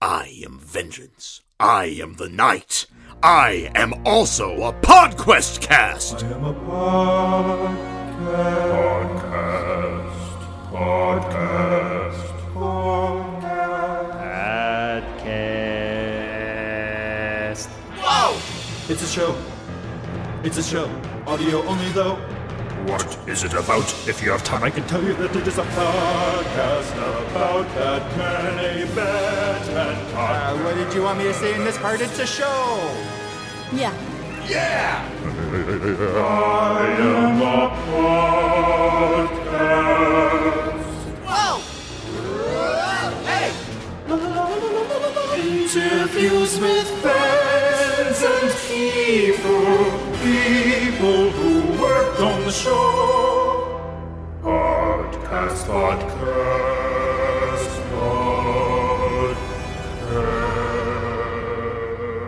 I am vengeance. I am the night. I am also a PodQuest cast. I am a podcast. Podcast. Podcast. Podcast. Whoa! It's a show. It's a show. Audio only though. What is it about? If you have time, I can tell you that it is a podcast about Batman, a Batman Uh, what did you want me to say in this part? It's a show. Yeah. Yeah! I am a podcast. Whoa! Hey! Interviews with fans and people, people who worked on the show. Podcast, podcast, podcast.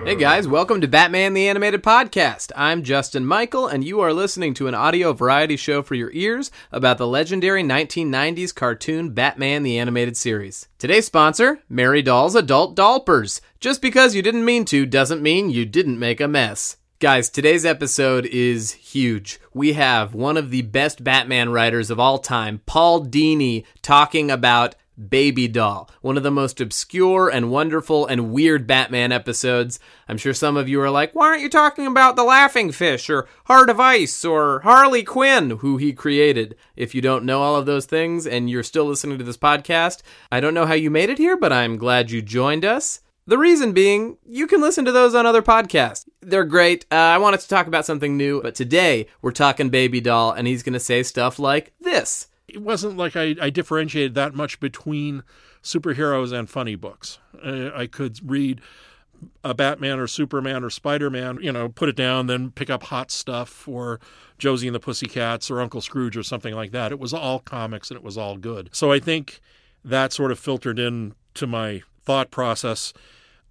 Hey guys, welcome to Batman the Animated Podcast. I'm Justin Michael, and you are listening to an audio variety show for your ears about the legendary 1990s cartoon Batman the Animated Series. Today's sponsor, Mary Dahl's Adult Dollpers. Just because you didn't mean to doesn't mean you didn't make a mess. Guys, today's episode is huge. We have one of the best Batman writers of all time, Paul Dini, talking about Baby Doll, one of the most obscure and wonderful and weird Batman episodes. I'm sure some of you are like, why aren't you talking about The Laughing Fish or Heart of Ice or Harley Quinn, who he created? If you don't know all of those things and you're still listening to this podcast, I don't know how you made it here, but I'm glad you joined us. The reason being, you can listen to those on other podcasts. They're great. Uh, I wanted to talk about something new, but today we're talking Baby Doll, and he's going to say stuff like this. it wasn't like I, I differentiated that much between superheroes and funny books. I could read a Batman or Superman or Spider Man, you know, put it down, then pick up hot stuff or Josie and the Pussycats or Uncle Scrooge or something like that. It was all comics and it was all good. So I think that sort of filtered in to my thought process.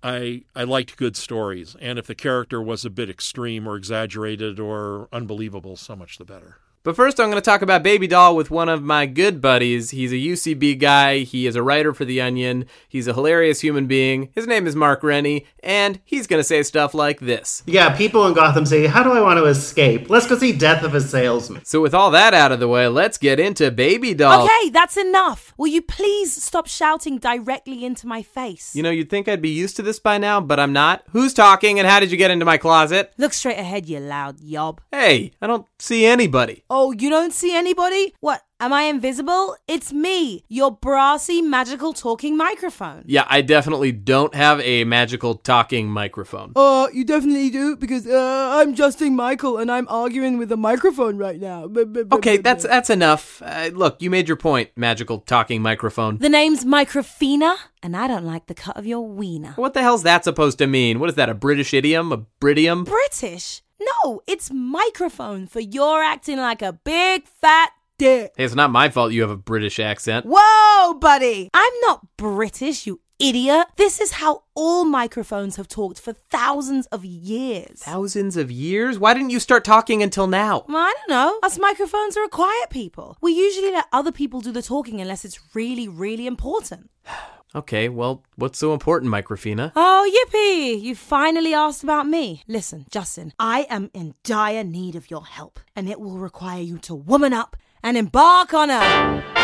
I I liked good stories, and if the character was a bit extreme or exaggerated or unbelievable, so much the better. But first, I'm going to talk about Baby Doll with one of my good buddies. He's a UCB guy. He is a writer for The Onion. He's a hilarious human being. His name is Mark Rennie, and he's going to say stuff like this. Yeah, people in Gotham say, How do I want to escape? Let's go see Death of a Salesman. So, with all that out of the way, let's get into Baby Doll. Okay, that's enough. Will you please stop shouting directly into my face? You know, you'd think I'd be used to this by now, but I'm not. Who's talking, and how did you get into my closet? Look straight ahead, you loud yob. Hey, I don't see anybody. Oh, you don't see anybody? What? Am I invisible? It's me, your brassy, magical talking microphone. Yeah, I definitely don't have a magical talking microphone. Uh, you definitely do because uh, I'm Justin Michael and I'm arguing with a microphone right now. Okay, that's that's enough. Uh, look, you made your point, magical talking microphone. The name's Microfina, and I don't like the cut of your wiener. What the hell's that supposed to mean? What is that, a British idiom? A Britium? British? No, it's microphone for you're acting like a big fat dick. Hey, it's not my fault you have a British accent. Whoa, buddy! I'm not British, you idiot. This is how all microphones have talked for thousands of years. Thousands of years? Why didn't you start talking until now? Well, I don't know. Us microphones are a quiet people. We usually let other people do the talking unless it's really, really important. Okay, well, what's so important, Microfina? Oh, yippee! You finally asked about me. Listen, Justin, I am in dire need of your help, and it will require you to woman up and embark on a.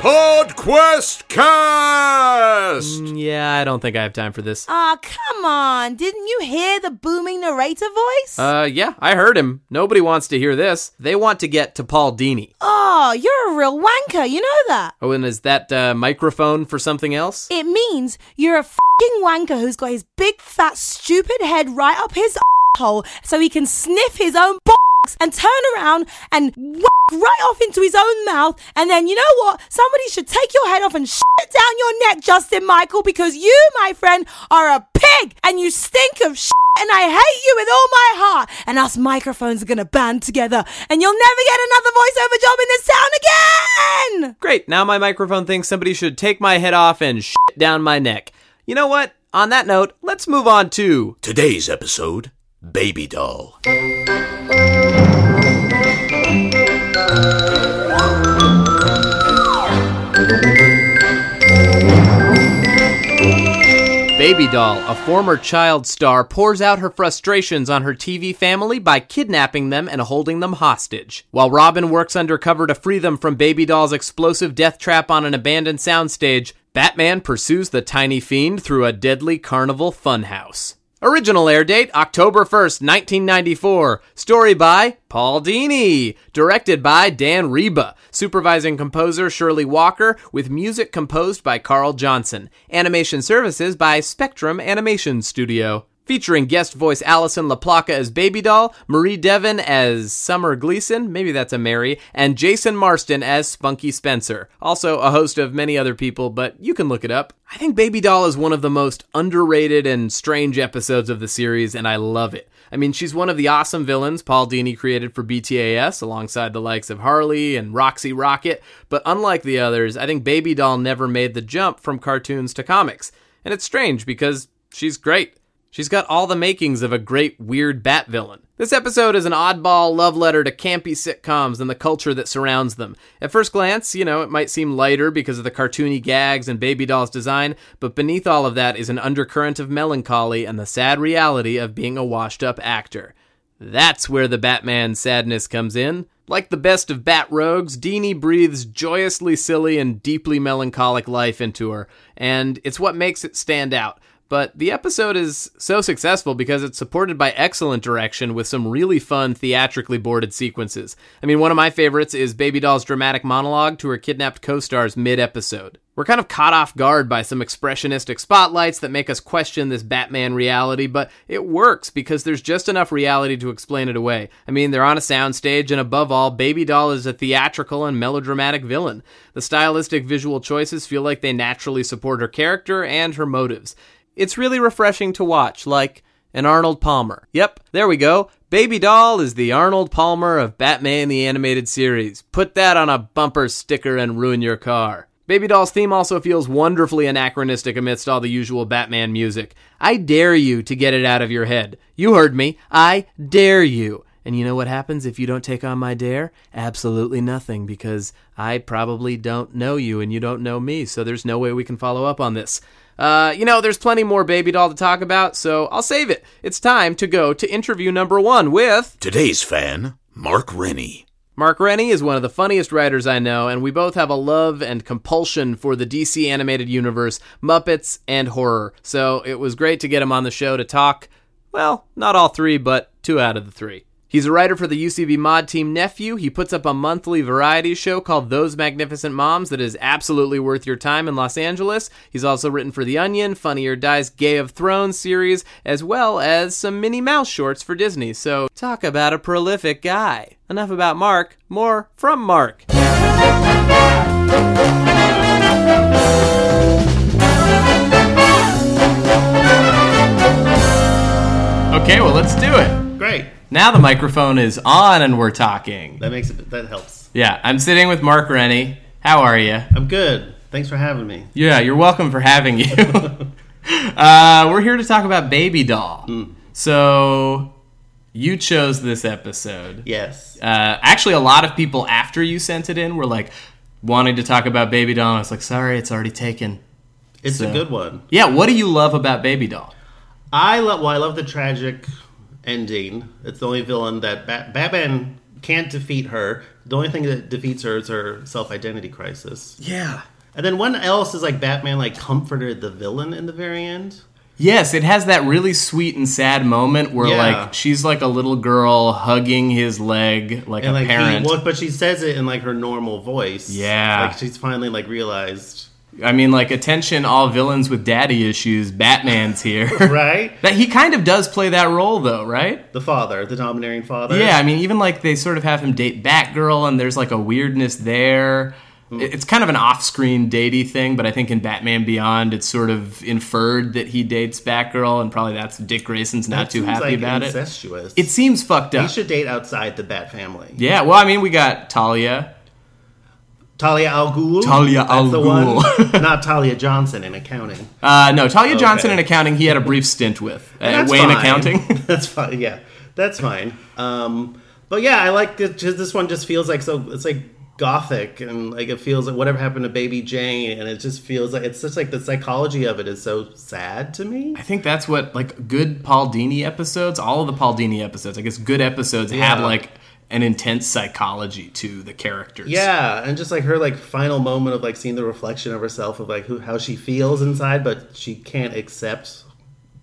PodQuest cast! Mm, yeah, I don't think I have time for this. Ah, come on! Didn't you hear the booming narrator voice? Uh, yeah, I heard him. Nobody wants to hear this. They want to get to Paul Dini. oh, you're a real wanker, you know that? Oh, and is that uh, microphone for something else? It means you're a fing wanker who's got his big fat stupid head right up his hole so he can sniff his own box and turn around and right off into his own mouth and then you know what somebody should take your head off and shit down your neck justin michael because you my friend are a pig and you stink of shit and I hate you with all my heart. And us microphones are gonna band together, and you'll never get another voiceover job in this town again. Great, now my microphone thinks somebody should take my head off and shit down my neck. You know what? On that note, let's move on to. Today's episode Baby Doll. Baby Doll, a former child star, pours out her frustrations on her TV family by kidnapping them and holding them hostage. While Robin works undercover to free them from Baby Doll's explosive death trap on an abandoned soundstage, Batman pursues the tiny fiend through a deadly carnival funhouse. Original air date October 1st, 1994. Story by Paul Dini. Directed by Dan Riba. Supervising composer Shirley Walker, with music composed by Carl Johnson. Animation services by Spectrum Animation Studio. Featuring guest voice Alison La Placa as Baby Doll, Mari Devon as Summer Gleason, maybe that's a Mary, and Jason Marsden as Spunky Spencer. Also a host of many other people, but you can look it up. I think Baby Doll is one of the most underrated and strange episodes of the series, and I love it. I mean, she's one of the awesome villains Paul Dini created for BTAS alongside the likes of Harley and Roxy Rocket, but unlike the others, I think Baby Doll never made the jump from cartoons to comics. And it's strange because she's great. She's got all the makings of a great, weird bat villain. This episode is an oddball love letter to campy sitcoms and the culture that surrounds them. At first glance, you know, it might seem lighter because of the cartoony gags and Baby Doll's design, but beneath all of that is an undercurrent of melancholy and the sad reality of being a washed up actor. That's where the Batman sadness comes in. Like the best of Bat Rogues, Dini breathes joyously silly and deeply melancholic life into her, and it's what makes it stand out. But the episode is so successful because it's supported by excellent direction with some really fun theatrically boarded sequences. I mean, one of my favorites is Baby Doll's dramatic monologue to her kidnapped co stars mid episode. We're kind of caught off guard by some expressionistic spotlights that make us question this Batman reality, but it works because there's just enough reality to explain it away. I mean, they're on a soundstage, and above all, Baby Doll is a theatrical and melodramatic villain. The stylistic visual choices feel like they naturally support her character and her motives. It's really refreshing to watch, like an Arnold Palmer. Yep, there we go. Baby Doll is the Arnold Palmer of Batman the Animated Series. Put that on a bumper sticker and ruin your car. Baby Doll's theme also feels wonderfully anachronistic amidst all the usual Batman music. I dare you to get it out of your head. You heard me. I dare you. And you know what happens if you don't take on my dare? Absolutely nothing, because I probably don't know you and you don't know me, so there's no way we can follow up on this. Uh, you know, there's plenty more Baby Doll to talk about, so I'll save it. It's time to go to interview number one with. Today's fan, Mark Rennie. Mark Rennie is one of the funniest writers I know, and we both have a love and compulsion for the DC animated universe, Muppets, and horror. So it was great to get him on the show to talk. Well, not all three, but two out of the three. He's a writer for the UCB Maude team Nephew. He puts up a monthly variety show called Those Magnificent Moms that is absolutely worth your time in Los Angeles. He's also written for The Onion, Funny or Die's Gay of Thrones series, as well as some Minnie Mouse shorts for Disney. So, talk about a prolific guy. Enough about Mark, more from Mark. Okay, well, let's do it. Great. Now the microphone is on and we're talking. That makes it. That helps. Yeah, I'm sitting with Mark Rennie. How are you? I'm good. Thanks for having me. Yeah, you're welcome for having you. uh, we're here to talk about Baby Doll. So, you chose this episode. Yes. Uh, actually, a lot of people after you sent it in were like wanting to talk about Baby Doll. And I was like, sorry, it's already taken. It's so- a good one. Yeah, what do you love about Baby Doll? I love. Well, I love the tragic ending. It's the only villain that Bat- Batman can't defeat her. The only thing that defeats her is her self-identity crisis. Yeah. And then when else is like Batman like comforted the villain in the very end? Yes, it has that really sweet and sad moment where Yeah. like she's like a little girl hugging his leg like And a like parent. he, well, but she says it in like her normal voice. Yeah. like she's finally like realized, I mean, like attention, all villains with daddy issues. Batman's here, right? That he kind of does play that role, though, right? The father, the domineering father. Yeah, I mean, even like they sort of have him date Batgirl, and there's like a weirdness there. Hmm. It- It's kind of an off-screen datey thing, but I think in Batman Beyond, it's sort of inferred that he dates Batgirl, and probably that's Dick Grayson's not That too happy like, about it. incestuous. It seems fucked up. He should date outside the Bat family. Yeah, well, I mean, we got Talia. Talia al Ghul. Talia al Ghul. Not Talia Johnson in accounting. Uh, no, Talia Johnson Okay. in accounting. He had a brief stint with uh, Wayne fine. Accounting. That's fine. Yeah, that's fine. Um, but yeah, I like this. This one just feels like so. It's like gothic and like it feels like whatever happened to Baby Jane, and it just feels like it's just like the psychology of it is so sad to me. I think that's what like good Paul Dini episodes, all of the Paul Dini episodes, I guess good episodes have like an intense psychology to the characters. Yeah, and just like her like final moment of like seeing the reflection of herself of like who how she feels inside, but she can't accept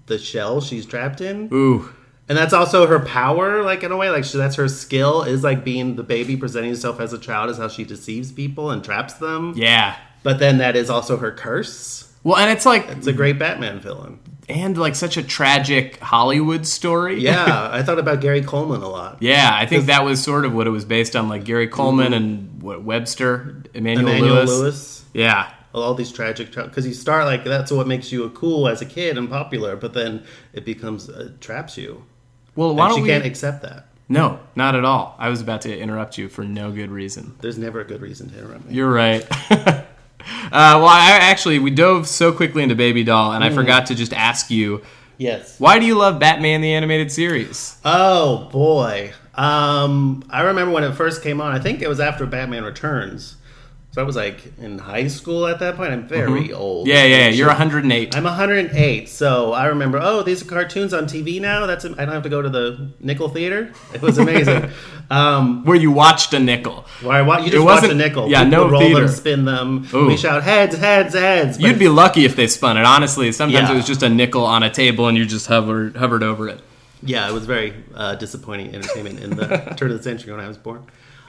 the shell she's trapped in. Ooh. And that's also her power, like in a way, like she, that's her skill is like being the baby, presenting herself as a child, is how she deceives people and traps them. Yeah. But then that is also her curse. Well, and it's like It's a great Batman villain. And like such a tragic Hollywood story. Yeah, I thought about Gary Coleman a lot. Yeah, I think that was sort of what it was based on, like Gary Coleman and what Webster, Emmanuel, Mm-hmm. Emmanuel Lewis. Lewis. Yeah, all these tragic because you start like that's what makes you cool as a kid and popular, but then it becomes uh, traps you. Well, why and don't she we? can't accept that. no, not at all. I was about to interrupt you for no good reason. There's never a good reason to interrupt me. You're right. uh, well, I actually we dove so quickly into Baby Doll, and I forgot to just ask you, yes. why do you love Batman the animated series? Oh boy. Um, I remember when it first came on. I think it was after Batman Returns. So I was like in high school at that point. I'm very old. Mm-hmm. Yeah, yeah, yeah. You're 108. I'm 108, so I remember. Oh, these are cartoons on TV now. That's I don't have to go to the nickel theater. It was amazing. um, Where you watched a nickel. why? Why you just watch wasn't- a nickel? yeah, People no roll theater. them, spin them. Ooh. We shout heads, heads, heads. But You'd be lucky if they spun it. Honestly, sometimes Yeah. it was just a nickel on a table, and you just hovered hovered over it. Yeah, it was very uh, disappointing entertainment in the turn of the century when I was born.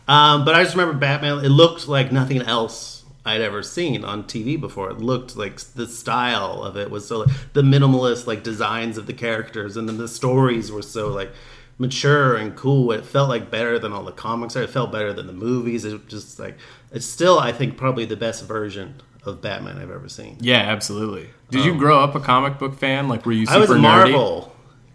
Um, but I just remember Batman. It looked like nothing else I'd ever seen on TV before. It looked like the style of it was so like, the minimalist like designs of the characters, and then the stories were so like mature and cool. It felt like better than all the comics. It felt better than the movies. It was just like it's still I think probably the best version of Batman I've ever seen. Yeah, absolutely. Did you grow up a comic book fan? Like, were you super Um, I was a nerdy?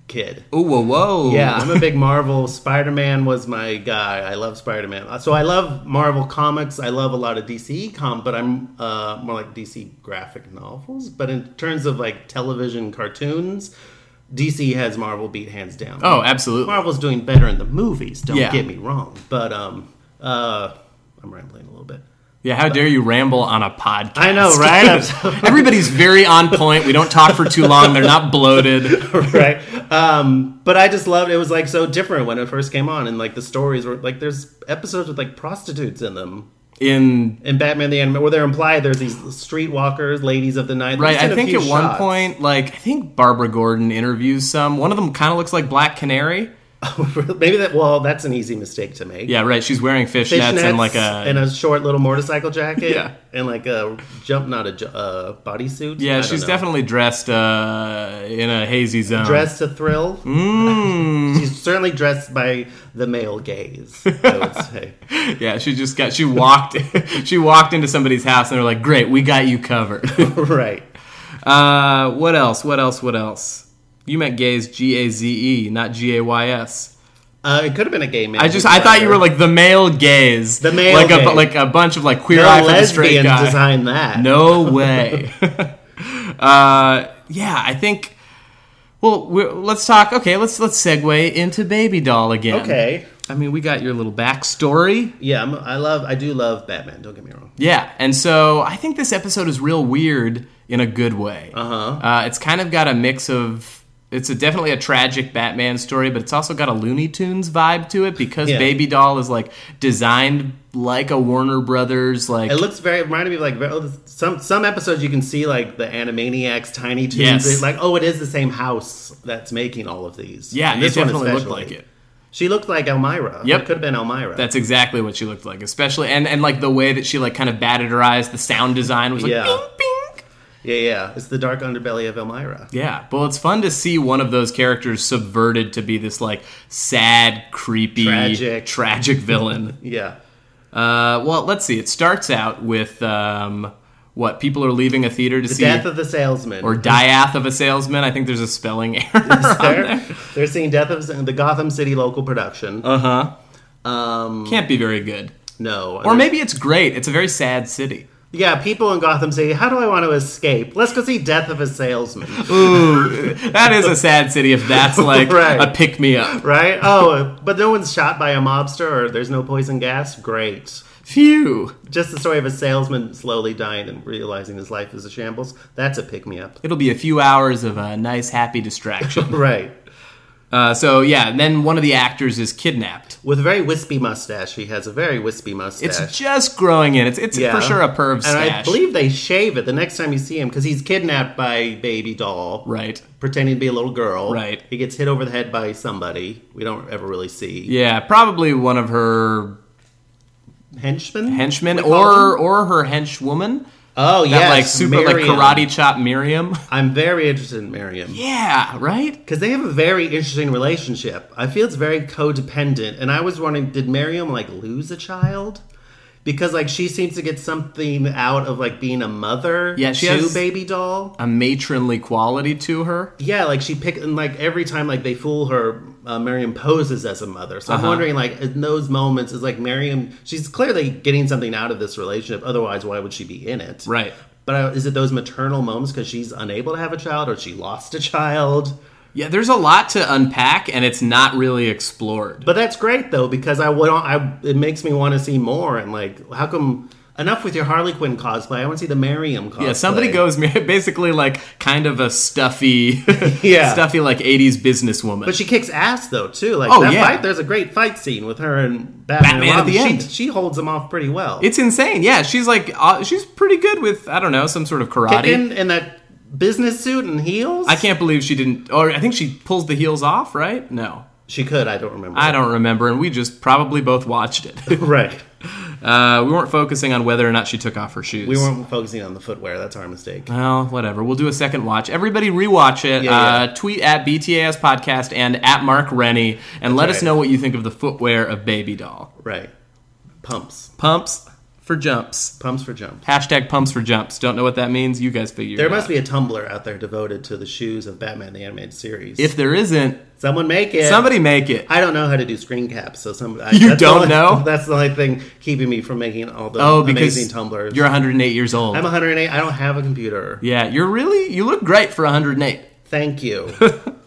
Marvel kid. Oh, whoa, whoa. Yeah, I'm a big Marvel. Spider Man was my guy. I love Spider Man. So I love Marvel comics. I love a lot of DC com, but I'm uh, more like DC graphic novels. But in terms of like television cartoons, DC has Marvel beat hands down. Oh, absolutely. Marvel's doing better in the movies. Don't Yeah. get me wrong, but um, uh, I'm rambling a little bit. Yeah, how dare you ramble on a podcast? I know, right? Everybody's very on point. We don't talk for too long. They're not bloated. right? Um, but I just loved it. Was like so different when it first came on, and like the stories were like there's episodes with like prostitutes in them. In in Batman the Animated, where they're implied there's these streetwalkers, ladies of the night. right, I think at one point, like I think Barbara Gordon interviews some. One of them kind of looks like Black Canary. maybe that. Well, that's an easy mistake to make. Yeah, right. She's wearing fishnets, Fishnets and like a and a short little motorcycle jacket. Yeah. and like a jump, not a uh, bodysuit. Yeah. don't She's definitely dressed uh, in a hazy zone. dressed to thrill. Mm. She's certainly dressed by the male gaze. I would say. Yeah, she just got. She walked. she walked into somebody's house, and they're like, "Great, we got you covered." right. Uh, what else? What else? What else? You meant gays, G A Z E, not G A Y S. Uh, it could have been a gay man. I just I thought you were like the male gays, The male like a like a bunch of like queer no eye for the straight guy. designed that. No way. uh, yeah, I think. Well, we're, let's talk. Okay, let's let's segue into Baby Doll again. Okay. I mean, we got your little backstory. Yeah, I'm, I love. I do love Batman. Don't get me wrong. Yeah, and so I think this episode is real weird in a good way. Uh-huh. Uh, it's kind of got a mix of. It's a, definitely a tragic Batman story, but it's also got a Looney Tunes vibe to it because Yeah. Baby Doll is like designed like a Warner Brothers like. It looks very reminded me of like oh, some some episodes you can see like the Animaniacs, Tiny Toons. Yes. Like oh, it is the same house that's making all of these. yeah, And it one definitely looked like it. She looked like Elmyra. Yep. it could have been Elmyra. That's exactly what she looked like, especially and and like the way that she like kind of batted her eyes. The sound design was like Yeah. bing bing. Yeah, yeah. It's the dark underbelly of Elmyra. Yeah, well, it's fun to see one of those characters subverted to be this like sad, creepy, Tragic. tragic villain. Yeah, uh, well, let's see. It starts out with um, what people are leaving a theater to the see, death of the salesman. or diath of a salesman. I think there's a spelling error. They're, they're seeing Death of the Gotham City local production. Uh huh. Um, Can't be very good. no, Or maybe it's great. It's a very sad city. Yeah. People in Gotham say, "How do I want to escape? Let's go see Death of a Salesman." Ooh, that is a sad city if that's like Right. a pick me up. right? Oh, but no one's shot by a mobster or there's no poison gas. Great. Phew. Just the story of a salesman slowly dying and realizing his life is a shambles. That's a pick me up. It'll be a few hours of a nice, happy distraction. Right. Uh, so yeah, and then one of the actors is kidnapped. With a very wispy mustache. He has a very wispy mustache. It's just growing in. It's it's Yeah. for sure a perv And stash. I believe they shave it the next time you see him because he's kidnapped by baby doll. right. Pretending to be a little girl. Right. He gets hit over the head by somebody. We don't ever really see. Yeah, probably one of her henchmen we or or her henchwoman. Oh, yeah. like super like karate chop Miriam. I'm very interested in Miriam. Yeah, right? Because they have a very interesting relationship. I feel it's very codependent. And I was wondering, did Miriam like lose a child? Because like she seems to get something out of like being a mother Yeah, she to has- baby doll. A matronly quality to her. Yeah, like she pick and like every time like they fool her, uh, Miriam poses as a mother. So I'm Uh-huh. wondering like in those moments is like Miriam, she's clearly getting something out of this relationship. Otherwise, why would she be in it? Right. But uh, is it those maternal moments because she's unable to have a child or she lost a child? Yeah, there's a lot to unpack and it's not really explored. But that's great though because I would I it makes me want to see more and like how come enough with your Harley Quinn cosplay? I want to see the Miriam cosplay. Yeah, somebody goes basically like kind of a stuffy, Yeah. stuffy like '80s businesswoman. But she kicks ass though too. Like Oh, that yeah. fight, there's a great fight scene with her and Batman. Batman and at the She- end. She, holds him off pretty well. it's insane. Yeah, she's like uh, she's pretty good with I don't know some sort of karate. kicking in that business suit and heels. I can't believe she didn't. Or I think she pulls the heels off. Right? No, She could. I don't remember. I don't remember, and we just probably both watched it. right. Uh, we weren't focusing on whether or not she took off her shoes. We weren't focusing on the footwear. That's our mistake. Well, whatever. We'll do a second watch. Everybody rewatch it. Yeah, yeah. Uh, tweet at BTAS Podcast and at Mark Rennie and let us know what you think of the footwear of Baby Doll. Right. Pumps. Pumps for jumps. Pumps for jumps. Hashtag pumps for jumps. Don't know what that means? You guys figure There must out. be a Tumblr out there devoted to the shoes of Batman the Animated Series. If there isn't, someone make it, somebody make it. I don't know how to do screen caps, so some. I, You don't only- know? That's the only thing keeping me from making all the Oh, amazing Tumblrs. you're 108 years old. I'm 108. I don't have a computer. yeah, you're really, you look great for 108. Thank you.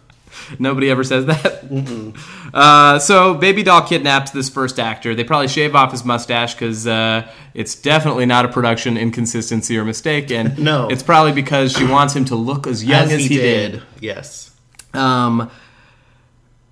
Nobody ever says that. Uh, so, Baby Doll kidnaps this first actor. They probably shave off his mustache because uh, it's definitely not a production inconsistency or mistake, and No. it's probably because she wants him to look as young as, he, did. Yes. Um,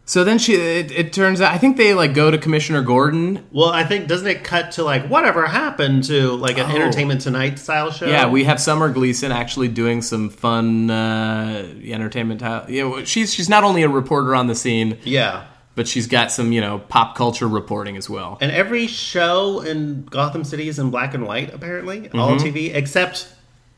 so then she, it, it turns out, I think they like go to Commissioner Gordon. Well, I think doesn't it cut to like whatever happened to like an Oh. Entertainment Tonight style show? Yeah, we have Summer Gleason actually doing some fun uh, entertainment. ti- You know, she's she's not only a reporter on the scene, Yeah. but she's got some you know pop culture reporting as well. And every show in Gotham City is in black and white, apparently, Mm-hmm. all TV, except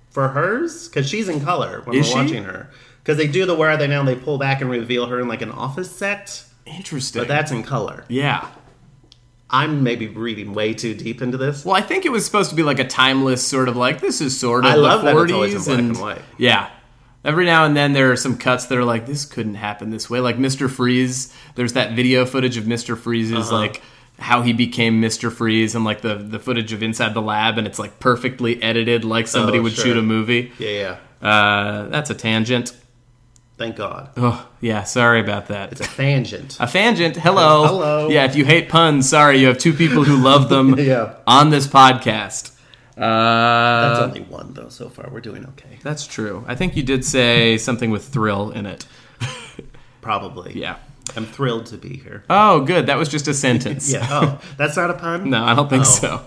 for hers, because she's in color when Is we're she? watching her. Because they do the Where Are They Now? They pull back and reveal her in like an office set, Interesting. but that's in color. yeah. I'm maybe reading way too deep into this. Well, I think it was supposed to be like a timeless sort of like this is sort of I the love that it's always in black and white. Yeah. Every now and then there are some cuts that are like this couldn't happen this way. Like Mr. Freeze, there's that video footage of Mr. Freeze's Uh-huh. like how he became Mr. Freeze and like the the footage of inside the lab and it's like perfectly edited like somebody Oh, would sure. shoot a movie. Yeah, yeah. Uh, that's a tangent. Thank God. Oh, yeah, sorry about that. It's a tangent. A fangent. Hello. Hello. Yeah, if you hate puns, sorry, you have two people who love them Yeah. on this podcast. That's Uh, only one though. So far, we're doing okay. that's true. I think you did say something with thrill in it. Probably. Yeah. I'm thrilled to be here. Oh, good. That was just a sentence. Yeah. Oh, that's not a pun. No, I don't think Oh. so.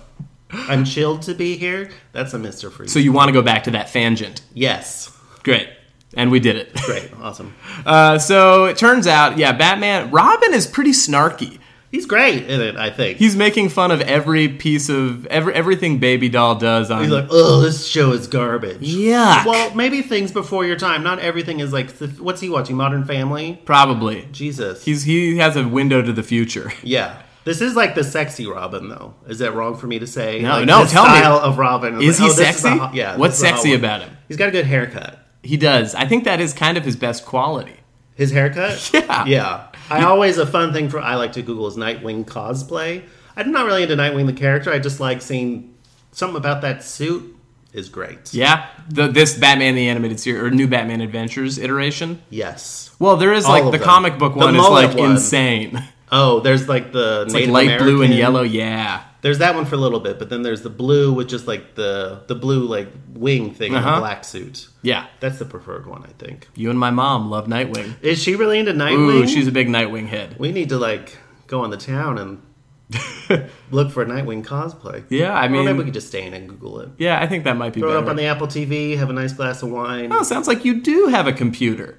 I'm chilled to be here. That's a Mr. Freeze. So you want to go back to that fangent. yes. Great. And we did it. Great. Awesome. Uh, so it turns out, yeah, Batman, Robin is pretty snarky. He's great in it. I think. He's making fun of every piece of every everything Baby Doll does on. He's like, oh, this show is garbage. Yeah. Well, maybe things before your time. Not everything is like. What's he watching? Modern Family. Probably. Jesus. He's he has a window to the future. yeah. This is like the sexy Robin, though. Is that wrong for me to say? No, like, no, tell me. style of Robin. Is like, he oh, sexy? a yeah. What's this is a hot sexy about him? He's got a good haircut. He does. I think that is kind of his best quality. His haircut? Yeah. Yeah. I always, a fun thing for I like to Google is Nightwing cosplay. I'm not really into Nightwing the character. I just like seeing something about that suit is great. Yeah, the this Batman the animated series or new Batman Adventures iteration. Yes. Well, there is like the them. comic book The one is like one. insane. Oh, there's like the It's like light blue and yellow. Yeah, There's that one for a little bit, but then there's the blue with just like the the blue like wing thing in Uh-huh. the black suit. Yeah. That's the preferred one, I think. You and my mom love Nightwing. Is she really into Ooh, Nightwing? she's a big Nightwing head. We need to like go on the town and look for Nightwing cosplay. Yeah, I or mean- maybe we could just stay in and Google it. Yeah, I think that might be Throw it better. up on the Apple TV, have a nice glass of wine. oh, sounds like you do have a computer.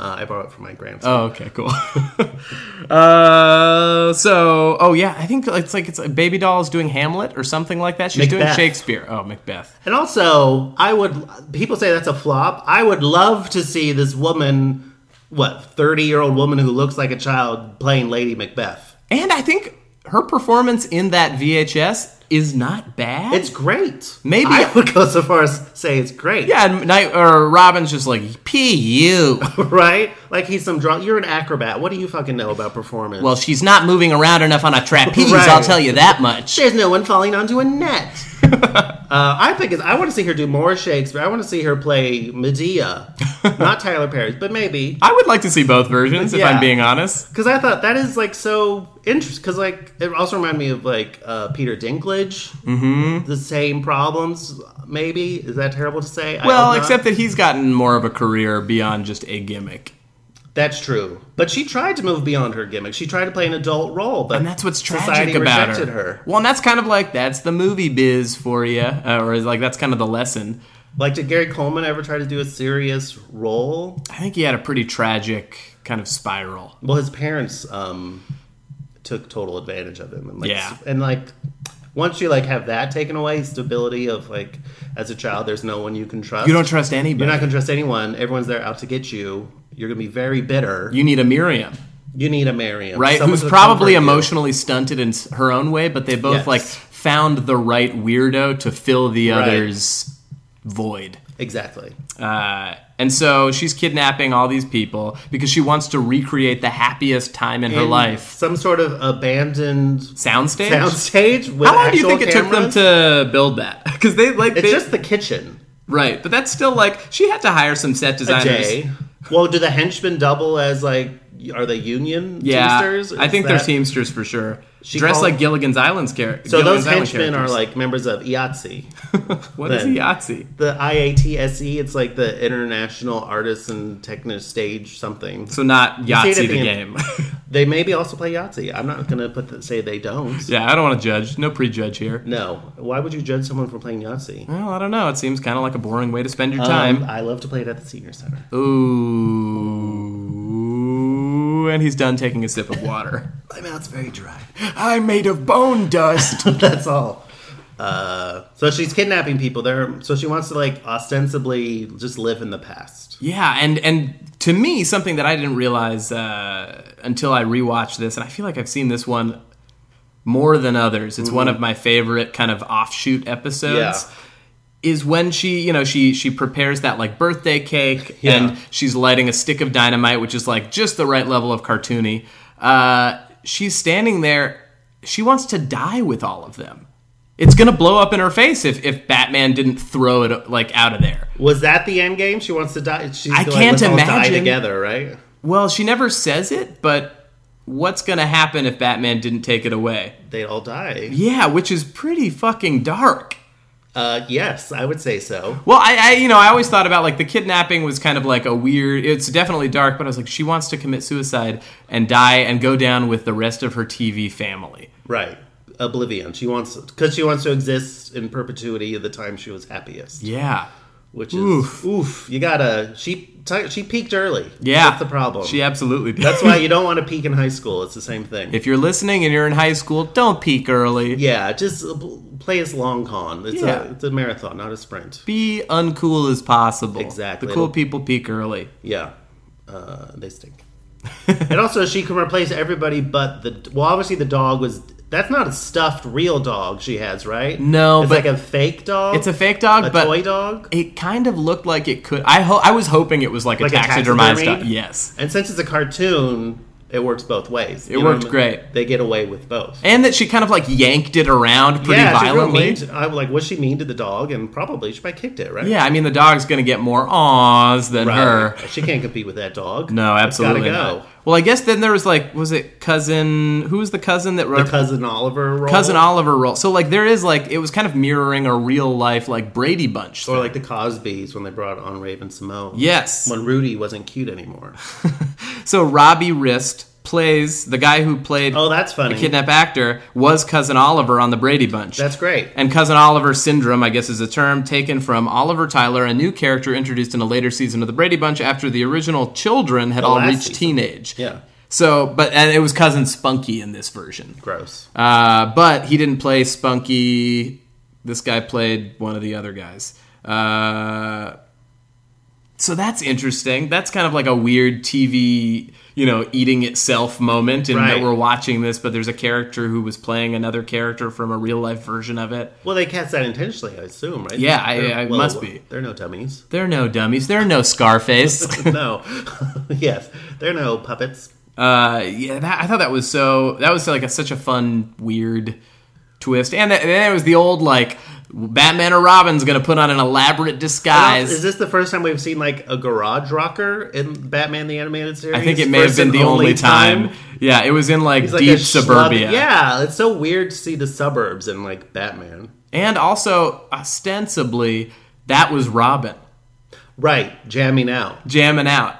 Uh, I borrowed it from my grandson. Oh, okay, cool. uh, so, oh yeah, I think it's like it's like Baby Doll is doing Hamlet or something like that. She's doing Shakespeare. Oh, Macbeth. And also, I would people say that's a flop. I would love to see this woman, what thirty year old woman who looks like a child playing Lady Macbeth. And I think her performance in that VHS is not bad. It's great. Maybe- I would go so far as say it's great. yeah, and Night or Robin's just like P U. right. Like he's some drunk. You're an acrobat. What do you fucking know about performance? Well, she's not moving around enough on a trapeze. Right. I'll tell you that much. There's no one falling onto a net. uh, I think it's, I want to see her do more Shakespeare. I want to see her play Medea, not Tyler Perry's, but maybe I would like to see both versions, if I'm being honest. because I thought that is like so interesting. Because like it also reminded me of like uh, Peter Dinklage. Mm-hmm. The same problems, maybe. Is that terrible to say? Well, except that he's gotten more of a career beyond just a gimmick. that's true. But she tried to move beyond her gimmick. She tried to play an adult role, but And that's what's tragic about rejected her. her. Well, and that's kind of like that's the movie biz for you, uh, or is like that's kind of the lesson. Like, did Gary Coleman ever try to do a serious role? I think he had a pretty tragic kind of spiral. Well, his parents um, took total advantage of him, and like, Yeah. and like once you like have that taken away, stability of like as a child, there's no one you can trust. You don't trust anybody. You're not going to trust anyone. Everyone's there out to get you. You're going to be very bitter. You, need a Miriam, You need a Miriam, right? someone Who's probably comfort you. emotionally stunted in her own way, but they both Yes. like found the right weirdo to fill the Right. other's void. Exactly. Uh, and so she's kidnapping all these people because she wants to recreate the happiest time in her life. Some sort of abandoned Soundstage. soundstage. With How long do you think it took them to build that? Because they like It's they- just the kitchen. right, but that's still like she had to hire some set designers. Well, do the henchmen double as like? Are they union Yeah, teamsters? I Is think they're teamsters for sure. She Dressed called- like Gilligan's Island's character. So those henchmen are like members of IATSE. what is then- Yahtzee? The IATSE, E, it's like the International Artists and Techno Stage something. So not Yahtzee the the game. They maybe also play Yahtzee. I'm not going to put the, say they don't. yeah, I don't want to judge. No prejudge here. No. Why would you judge someone for playing Yahtzee? Well, I don't know. It seems kind of like a boring way to spend your Um, time. I love to play it at the senior center. Ooh, and he's done taking a sip of water. My mouth's very dry. I'm made of bone dust. That's all. Uh, so she's kidnapping people there. So she wants to like ostensibly just live in the past. Yeah, and and to me, something that I didn't realize uh, until I rewatched this, and I feel like I've seen this one more than others. It's one of my favorite kind of offshoot episodes. Yeah. Is when she, you know, she she prepares that like birthday cake, Yeah. and she's lighting a stick of dynamite, which is like just the right level of cartoony. Uh, she's standing there. She wants to die with all of them. It's gonna blow up in her face if, if Batman didn't throw it like out of there. Was that the end game? She wants to die. She's I can't die imagine. together, right? Well, she never says it, but what's going to happen if Batman didn't take it away? They'd all die. Yeah, which is pretty fucking dark. Uh, yes, I would say so. Well, I, I, you know, I always thought about like the kidnapping was kind of like a weird. It's definitely dark, but I was like, she wants to commit suicide and die and go down with the rest of her TV family. Right. Oblivion. She wants because she wants to exist in perpetuity at the time she was happiest. Yeah, Which is oof. you gotta. She she peaked early. yeah, that's the problem. She absolutely did. that's why you don't want to peak in high school. It's the same thing. if you're listening and you're in high school, don't peak early. yeah, just play as long con. It's Yeah. a it's a marathon, not a sprint. Be uncool as possible. Exactly. The cool people peak early. Yeah, uh, they stink. and also, she can replace everybody but the. Well, obviously, the dog was. That's not a stuffed real dog she has, right? No, it's but- like a fake dog. It's a fake dog, a but toy dog. It kind of looked like it could. I ho- I was hoping it was like, Like a taxidermized taxidermied? dog. Yes, And since it's a cartoon, it works both ways. It You worked I mean? great. They get away with both. and that she kind of like yanked it around pretty yeah, violently. to- I'm like, was she mean to the dog? And probably she probably kicked it, right? yeah, I mean the dog's gonna get more awes than Right. her. She can't compete with that dog. No, It's absolutely gotta go. not. Well, I guess then there was like, was it cousin? Who was the cousin that The cousin Oliver role, cousin Oliver role? So like there is like it was kind of mirroring a real life like Brady Bunch. or thing. like the Cosbys when they brought on Raven-Symoné. yes. when Rudy wasn't cute anymore. So Robbie Rist plays the guy who played Oh, that's the kidnap actor was cousin Oliver on the Brady Bunch. That's great. And Cousin Oliver syndrome, I guess, is a term taken from Oliver Tyler, a new character introduced in a later season of the Brady Bunch after the original children had The all reached season. teenage. Yeah, So, but and it was Cousin Spunky in this version. gross. Uh, but he didn't play Spunky. This guy played one of the other guys. Uh, so that's interesting. That's kind of like a weird TV, you know, eating itself moment in that we're watching this, but there's a character who was playing another character from a real life version of it. Well, they cast that intentionally, I assume, right? Yeah, I- They're- I well, must be. They're no dummies. They're no dummies. They're no Scarface. no, yes, they're no puppets. uh, yeah, that, I thought that was so. That was like a, such a fun, weird twist, and, that, and then it was the old like Batman or Robin's going to put on an elaborate disguise. Is this the first time we've seen like a garage rocker in Batman the Animated Series? I think it may have been the only time. Yeah, it was in like deep a schlub- suburbia. Yeah, it's so weird to see the suburbs in like Batman. And also, ostensibly, that was Robin Right, jamming out. jamming out.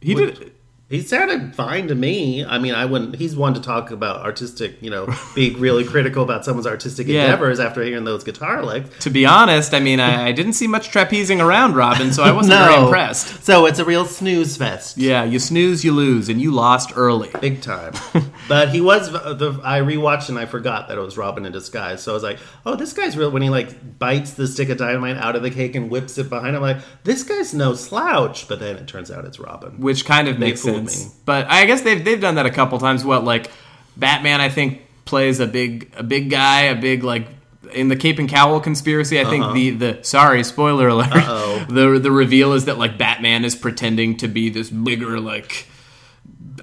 He Which- did. He sounded fine to me. I mean, I wouldn't. He's one to talk about artistic, you know, being really critical about someone's artistic Yeah. endeavors after hearing those guitar licks. To be honest, I mean, I, I didn't see much trapezing around Robin, so I wasn't very impressed. So it's a real snooze fest. Yeah, you snooze, you lose, and you lost early. Big time. but he was uh, the I rewatched and I forgot that it was Robin in disguise. So I was like, "Oh, this guy's real." When he like bites the stick of dynamite out of the cake and whips it behind him, like this guy's no slouch. But then it turns out it's Robin. which kind of makes sense. But I guess they've they've done that a couple times. What like Batman? I think plays a big a big guy, a big like in the Cape and Cowl conspiracy. I think the the sorry spoiler alert. Uh-huh. Uh-oh. The the reveal is that like Batman is pretending to be this bigger like.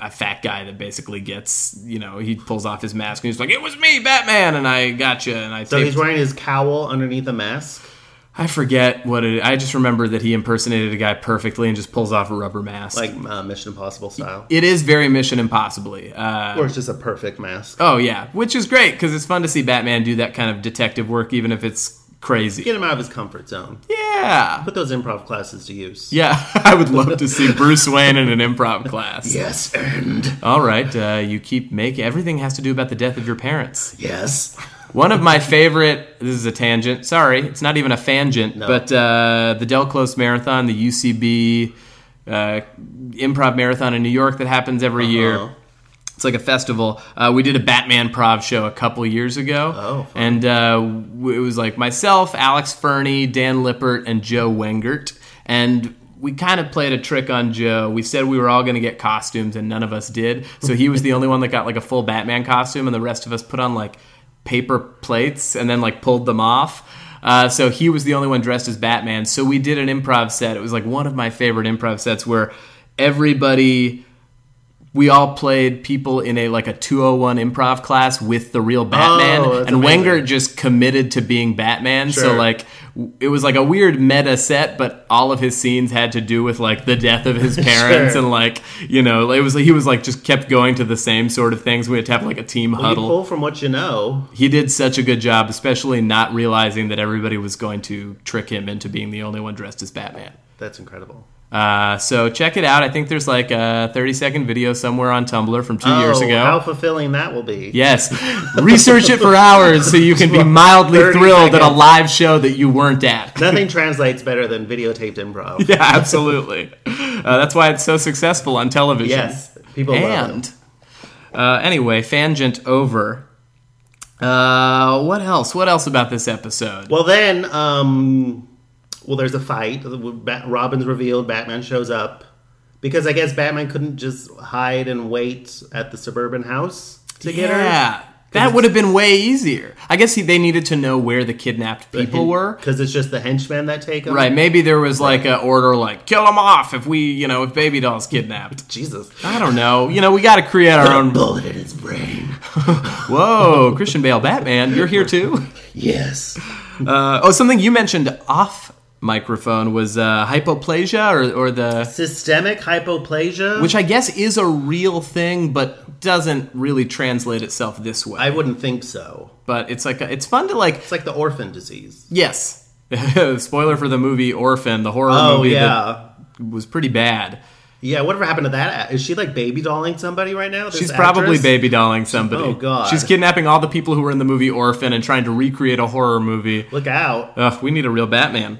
A fat guy that basically gets, you know, he pulls off his mask and he's like, "It was me, Batman," and I got you, and I. So taped- he's wearing his cowl underneath a mask. I forget what it. I just remember that he impersonated a guy perfectly and just pulls off a rubber mask. like uh, Mission Impossible style, it is very Mission Impossibly. Uh, or it's just a perfect mask. Oh yeah, which is great because it's fun to see Batman do that kind of detective work, even if it's crazy. Get him out of his comfort zone. Yeah, Put those improv classes to use. yeah. I would love to see Bruce Wayne in an improv class. Yes, and All right, uh, you keep making everything has to do about the death of your parents. yes. One of my favorite. This is a tangent. Sorry, it's not even a fangent. No. But uh, the Del Close Marathon, the UCB uh, improv marathon in New York that happens every year. Uh-huh. It's like a festival. Uh, we did a Batman prov show a couple years ago, Oh, and uh, it was like myself, Alex Fernie, Dan Lippert, and Joe Wengert, and we kind of played a trick on Joe. We said we were all going to get costumes, and none of us did. So he was the only one that got like a full Batman costume, and the rest of us put on like paper plates and then like pulled them off. Uh, so he was the only one dressed as Batman. So we did an improv set. It was like one of my favorite improv sets where everybody we all played people in a like a 201 improv class with the real Batman Oh, and amazing. Wengert just committed to being Batman so like it was like a weird meta set but all of his scenes had to do with like the death of his parents Sure. and like you know it was he was like just kept going to the same sort of things we had to have like a team You huddle pull from what you know. he did such a good job especially not realizing that everybody was going to trick him into being the only one dressed as Batman That's incredible. Uh, so check it out. I think there's like a 30 second video somewhere on Tumblr from two years Oh, ago. How fulfilling that will be. Yes. Research it for hours so you can be mildly 30 thrilled at a live show that you weren't at. Nothing translates better than videotaped improv. yeah, absolutely. Uh, that's why it's so successful on television. Yes, people love And it. uh, anyway, Fangent over. Uh, what else? What else about this episode? Well, then, um, well, there's a fight. Robin's revealed. Batman shows up because I guess Batman couldn't just hide and wait at the suburban house to get her. yeah. That would have been way easier. I guess he, they needed to know where the kidnapped people were. because it's just the henchmen that take them. Right, maybe there was like an order like kill them off if we, you know, if Baby Doll's kidnapped. Jesus. I don't know. You know, we got to create our own. bullet in his brain. Whoa, Christian Bale, Batman, you're here too. Yes. Uh, oh, something you mentioned off microphone was uh, hypoplasia or, or the Systemic hypoplasia? which I guess is a real thing, but doesn't really translate itself this way. I wouldn't think so. but it's like it's fun to like It's like the orphan disease. yes. Spoiler for the movie Orphan, the horror Oh, movie yeah. that was pretty bad. Yeah, whatever happened to that? Is she like baby dolling somebody right now? She's probably actress? baby dolling somebody. Oh, God. She's kidnapping all the people who were in the movie Orphan and trying to recreate a horror movie. Look out. Ugh, we need a real Batman.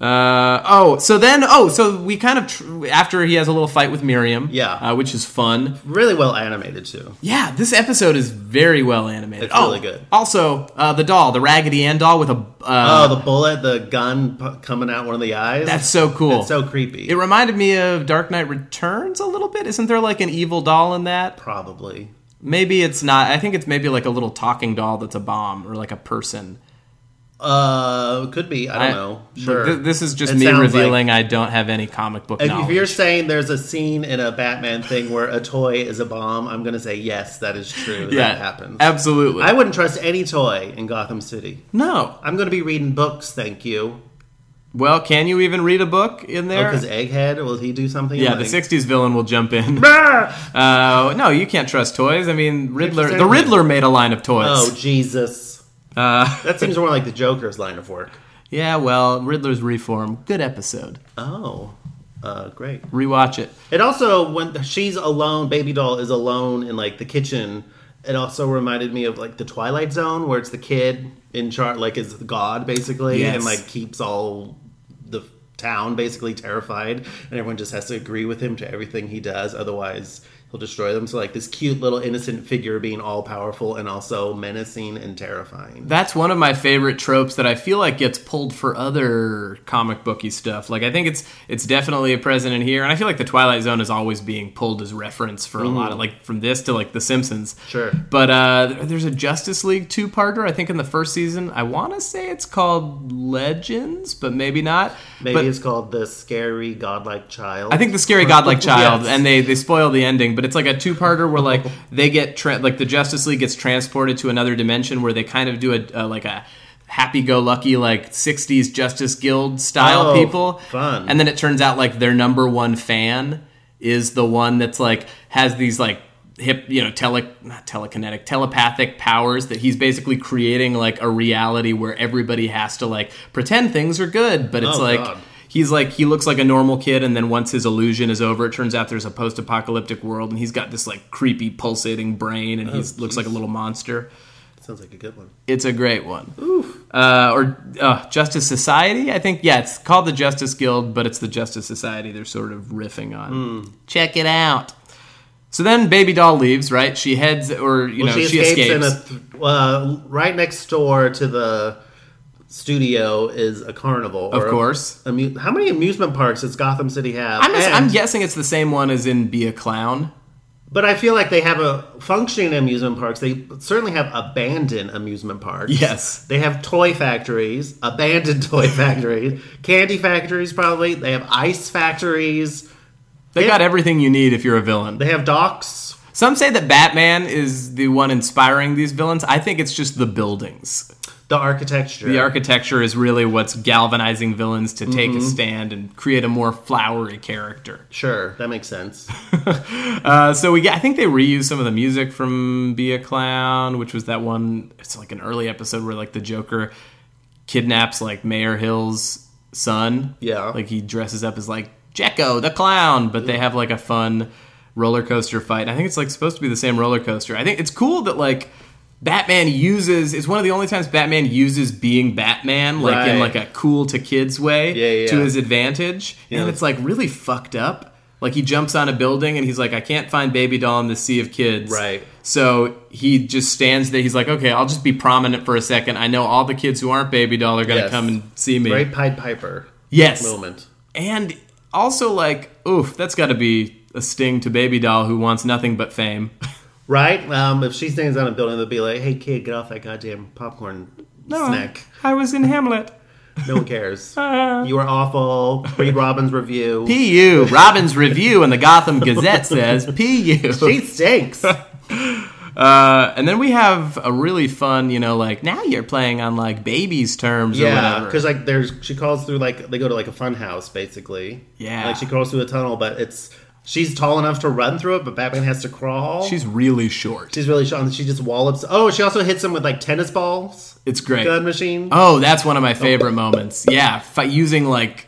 Uh, oh, so then, oh, so we kind of tr- after he has a little fight with Miriam, Yeah. uh, which is fun. Really well animated, too. Yeah, this episode is very well animated. It's oh, really good. Also, uh, the doll, the Raggedy Ann doll with a uh, Oh, the bullet, the gun p- coming out one of the eyes. that's so cool. It's so creepy. It reminded me of Dark Knight Returns a little bit. Isn't there like an evil doll in that? Probably. Maybe it's not. I think it's maybe like a little talking doll that's a bomb or like a person. Uh, could be. I don't I- know. Sure. th- this is just It me revealing like- I don't have any comic book if, knowledge. if you're saying there's a scene in a Batman thing where a toy is a bomb, I'm going to say yes, that is true. yeah, that happens. Absolutely. I wouldn't trust any toy in Gotham City. no. I'm going to be reading books, thank you. Well, can you even read a book in there? Because Egghead, will he do something? yeah, like, the '60s villain will jump in. Uh, no, you can't trust toys. I mean, Riddler. The. Riddler made a line of toys. Oh, Jesus. Uh, That seems more like the Joker's line of work. yeah, well, Riddler's Reform. Good episode. Oh, uh, great. Rewatch it. It also when she's alone, baby doll is alone in like the kitchen. It also reminded me of like the Twilight Zone, where it's the kid in charge, like is God basically, Yes. and like keeps all the town basically terrified, and everyone just has to agree with him to everything he does. Otherwise, he'll destroy them. So like this cute little innocent figure being all powerful and also menacing and terrifying. That's one of my favorite tropes that I feel like gets pulled for other comic booky stuff. Like I think it's it's definitely a present in here, and I feel like the Twilight Zone is always being pulled as reference for a lot of like from this to like The Simpsons. Sure. But uh, there's a Justice League two parter. I think in the first season. I want to say it's called Legends, but maybe not. Maybe but, it's called the scary godlike child. I think the scary godlike child, Yes. and they they spoil the ending, but it's like a two parter where like they get tra- like the Justice League gets transported to another dimension where they kind of do a, a like a happy go lucky like '60s Justice Guild style Oh, people, fun. and then it turns out like their number one fan is the one that's like has these like hip you know tele not telekinetic telepathic powers that he's basically creating like a reality where everybody has to like pretend things are good but it's Oh, like God. He's like he looks like a normal kid and then once his illusion is over it turns out there's a post-apocalyptic world and he's got this like creepy pulsating brain and he looks like a little monster. Sounds like a good one. it's a great one. Uh, or uh, justice society i think? Yeah it's called the justice guild but it's the justice society they're sort of riffing on. Check it out. So then baby doll leaves right? She heads or you Well, know she she escapes, escapes, in a th- uh, right next door to the studio is a carnival. Of or a- course. amu- how many amusement parks does Gotham City have? I'm, just, And- I'm guessing it's the same one as in be a clown but I feel like they have a functioning amusement parks. They certainly have abandoned amusement parks. Yes. They have toy factories, abandoned toy factories, candy factories. Probably they have ice factories. they Yeah. got everything you need if you're a villain They have docks. Some say that Batman is the one inspiring these villains. I think it's just the buildings. The architecture. The architecture is really what's galvanizing villains to take Mm-hmm. a stand and create a more flowery character. Sure, that makes sense. Uh, so we, get, I think they reuse some of the music from "Be a Clown," which was that one. It's like an early episode where like the Joker kidnaps like Mayor Hill's son. Yeah. like he dresses up as like Jecko the clown, but they have like a fun roller coaster fight. I think it's like supposed to be the same roller coaster. I think it's cool that like. Batman uses it's one of the only times Batman uses being Batman like in like a cool to kids way Yeah, yeah, to his advantage Yeah. and it's like really fucked up like he jumps on a building and he's like I can't find baby doll in the sea of kids Right. so he just stands there he's like okay I'll just be prominent for a second I know all the kids who aren't baby doll are gonna Yes. come and see me Great Pied Piper yes moment. and also like oof that's got to be a sting to baby doll who wants nothing but fame Right? Um, if she stands on a building, they'll be like, "Hey, kid, get off that goddamn popcorn snack." I was in Hamlet No one cares. you are awful. Read Robin's review. P.U. Robin's review in the Gotham Gazette says P.U. she stinks. Uh, Uh, and then we have a really fun, you know, like now you're playing on like babies' terms or Yeah, because like there's she calls through like they go to like a fun house basically. Yeah. like she crawls through a tunnel, but it's she's tall enough to run through it, but Batman has to crawl. She's really short. she's really short. and She just wallops. Oh, she also hits him with like tennis balls. It's great. Gun machine. Oh, that's one of my favorite moments. Yeah, fi- using like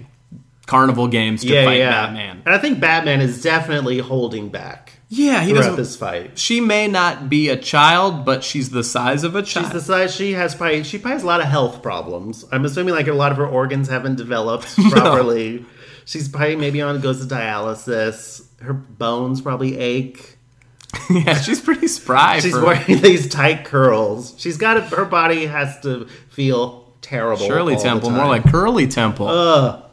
carnival games to yeah, fight yeah. Batman. And I think Batman is definitely holding back Yeah, he doesn't. this fight. She may not be a child, but she's the size of a child. She's the size. She has probably she probably has a lot of health problems. I'm assuming like a lot of her organs haven't developed properly. She's probably maybe on goes to dialysis. Her bones probably ache. yeah, she's pretty spry. She's for wearing these tight curls. She's got to, her body has to feel terrible. Shirley Temple, more like Curly Temple. Ugh.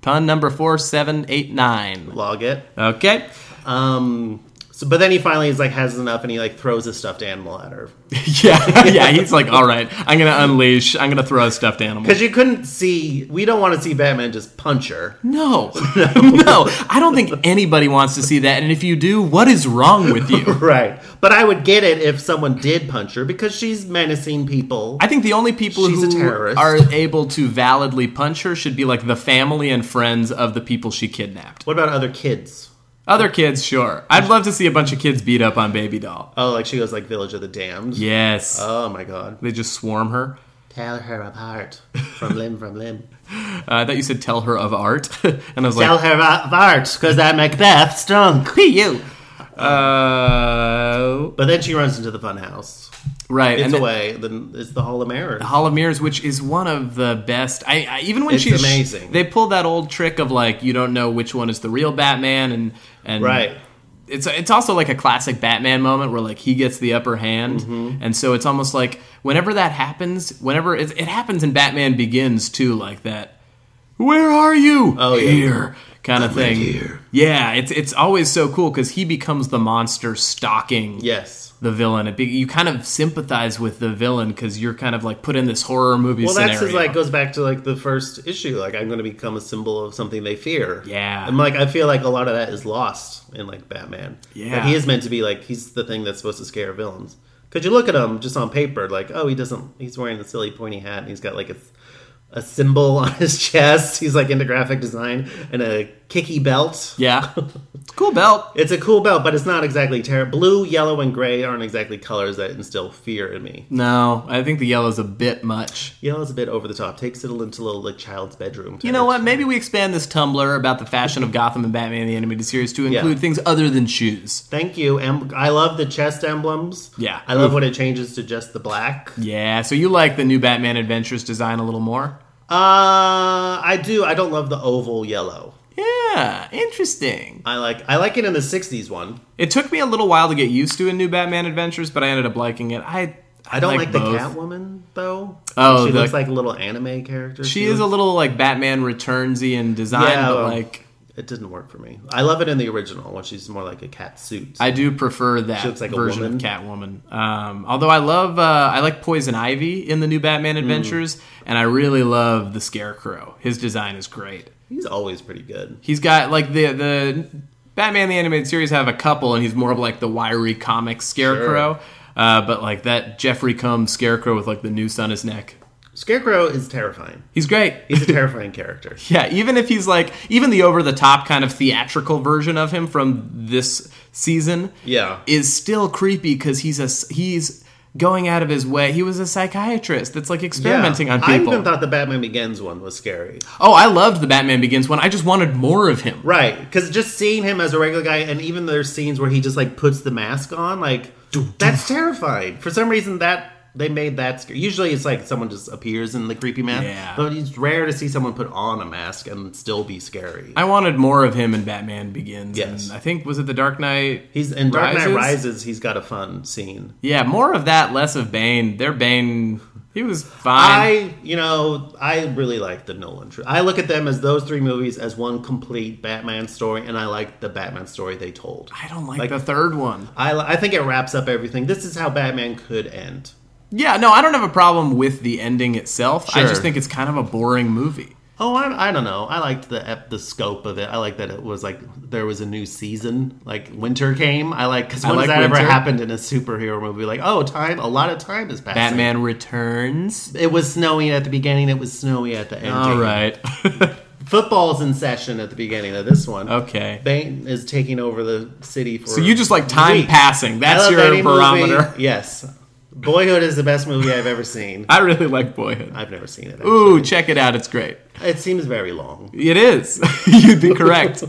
Pun number four, seven, eight, nine. log it. Okay. Um. So, but then he finally is like has enough, and he like throws a stuffed animal at her yeah, yeah. He's like, all right, I'm gonna unleash. I'm gonna throw a stuffed animal. because you couldn't see. We don't want to see Batman just punch her. No, no, I don't think anybody wants to see that. And if you do, what is wrong with you? Right. But I would get it if someone did punch her because she's menacing people. I think the only people She's who are able to validly punch her should be like the family and friends of the people she kidnapped. What about other kids? Other kids, sure. I'd love to see a bunch of kids beat up on Baby Doll. Oh, like she goes like Village of the Damned. Yes. Oh my god. they just swarm her. Tear her apart from limb from limb. Uh, I thought you said tell her of art. and I was like, Tell her of art because that Macbeth stunk. you. Uh, But then she runs into the funhouse. right. It's and then- away. Then it's the Hall of Mirrors. The Hall of Mirrors, which is one of the best. I, I even when It's she's amazing. they pulled that old trick of like you don't know which one is the real Batman, and and Right. It's it's also like a classic Batman moment where like he gets the upper hand, Mm-hmm. and so it's almost like whenever that happens, whenever it, it happens in Batman Begins too, like that. Where are you? Oh, yeah. here. Kind of thing. here. Yeah, it's it's always so cool because he becomes the monster stalking Yes. The villain. It be, you kind of sympathize with the villain because you're kind of like put in this horror movie Well, scenario. that's like goes back to like the first issue. Like I'm going to become a symbol of something they fear. Yeah. and like I feel like a lot of that is lost in like Batman. Yeah. like, he is meant to be like he's the thing that's supposed to scare villains. Because you look at him just on paper, like oh he doesn't. He's wearing the silly pointy hat and he's got like a a symbol on his chest. He's like into graphic design and a kicky belt. yeah, it's a cool belt. It's a cool belt, but it's not exactly terrible. Blue, yellow, and gray aren't exactly colors that instill fear in me. No, I think the yellow's a bit much. Yellow's a bit over the top. Takes it into a little like child's bedroom. You know what? Maybe we expand this Tumblr about the fashion of Gotham and Batman the animated series to include Yeah. things other than shoes. Thank you. Em- I love the chest emblems. Yeah. I love when it changes to just the black. Yeah, so you like the new Batman Adventures design a little more? Uh, I do. I don't love the oval yellow. Yeah, interesting. I like I like it in the '60s one. It took me a little while to get used to in New Batman Adventures, but I ended up liking it. I I don't like, the both. Catwoman though. Oh, she the- looks like a little anime character. She is a little like Batman Returnsy in design, Yeah, but like It didn't work for me. I love it in the original when she's more like a cat suit. I do prefer that looks like a version woman. of Catwoman. Um, although I love, uh, I like Poison Ivy in the new Batman Mm. Adventures, and I really love the Scarecrow. His design is great. He's always pretty good. He's got like the the Batman the animated series have a couple, and he's more of like the wiry comic Scarecrow. Uh, but like that Jeffrey Combs Scarecrow with like the noose on his neck, Scarecrow is terrifying. he's great. He's a terrifying character. Yeah, even if he's like even the over the top kind of theatrical version of him from this season, Yeah. is still creepy because he's a he's going out of his way. He was a psychiatrist that's like experimenting Yeah. on people. I even thought the Batman Begins one was scary. oh, I loved the Batman Begins one. I just wanted more of him. Right, because just seeing him as a regular guy, and even there's scenes where he just like puts the mask on, like that's terrifying. For some reason, that they made that scary. Usually, it's like someone just appears in the creepy mask, Yeah. but it's rare to see someone put on a mask and still be scary. I wanted more of him in Batman Begins. Yes. and I think was it the Dark Knight. He's in Dark Knight Rises? Rises. He's got a fun scene. Yeah, more of that, less of Bane. Their Bane, he was fine. I, you know, I really like the Nolan. Tr- I look at them as those three movies as one complete Batman story, and I like the Batman story they told. I don't like, Like- the third one. I, I think it wraps up everything. This is how Batman could end. Yeah, no, I don't have a problem with the ending itself. I just think it's kind of a boring movie. Oh, I, I don't know. I liked the the scope of it. I like that it was like there was a new season, like winter came. I like because when like has that ever happened in a superhero movie? Like, oh, time, a lot of time has passed. Batman Returns. It was snowy at the beginning. It was snowy at the end. All right. Football's in session at the beginning of this one. okay. Bane is taking over the city for. So you just like time passing. That's your any movie- barometer. Yes, Boyhood is the best movie I've ever seen. I really like Boyhood. I've never seen it. Ooh, check it out. It's great. it seems very long. It is. You'd be correct.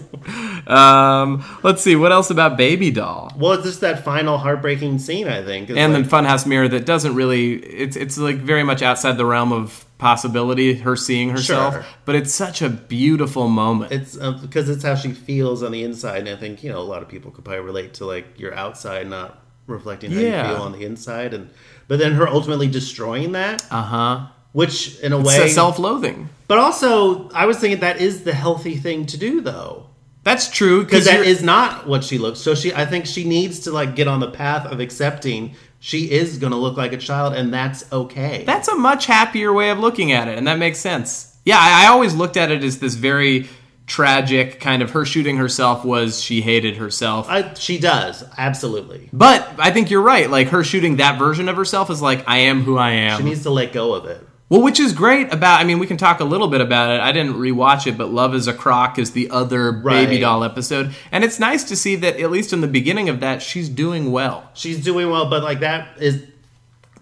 Um, let's see. What else about Baby Doll? Well, it's just that final heartbreaking scene. I think, It's And like- then Funhouse Mirror that doesn't really. It's it's like very much outside the realm of possibility. Her seeing herself, Sure. but it's such a beautiful moment. It's uh, because it's how she feels on the inside, and I think you know a lot of people could probably relate to like your outside not reflecting how Yeah. you feel on the inside, and but then her ultimately destroying that, Uh huh. which in a It's way, a self-loathing. but also I was thinking that is the healthy thing to do though, That's true because that is not what she looks. So she, I think she needs to like get on the path of accepting she is going to look like a child, and that's okay. That's a much happier way of looking at it, and that makes sense. Yeah, I, I always looked at it as this very tragic kind of her shooting herself was she hated herself. I, she does absolutely. But I think you're right. Like her shooting that version of herself is like, I am who I am. She needs to let go of it. well, which is great about. I mean, we can talk a little bit about it. I didn't rewatch it, but Love is a Croc is the other Right. baby doll episode, and it's nice to see that at least in the beginning of that, she's doing well. she's doing well, but like that is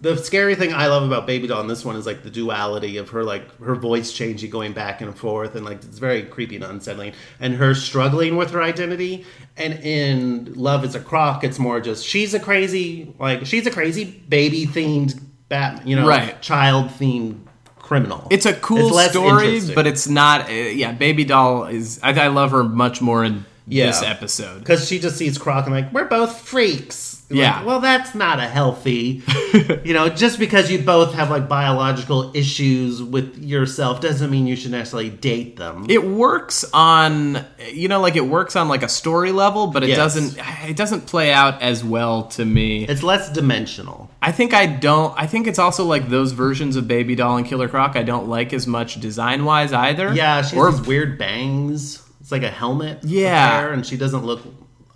the scary thing I love about Baby Doll in this one is like the duality of her like her voice changing, going back and forth, and like it's very creepy and unsettling, and her struggling with her identity. And in Love is a Croc, it's more just she's a crazy like she's a crazy baby themed bat, you know, Right. child themed criminal. It's a cool less story, but it's not. Uh, yeah, Baby Doll is. I, I love her much more in Yeah. this episode. because she just sees Croc and like we're both freaks. Like, Yeah. well, that's not a healthy. you know, just because you both have like biological issues with yourself doesn't mean you should necessarily date them. It works on, you know, like it works on like a story level, but it Yes. doesn't. It doesn't play out as well to me. it's less dimensional. I think I don't. I think it's also like those versions of Baby Doll and Killer Croc. I don't like as much design wise either. Yeah, she or has these weird bangs. It's like a helmet. Yeah. hair, and she doesn't look.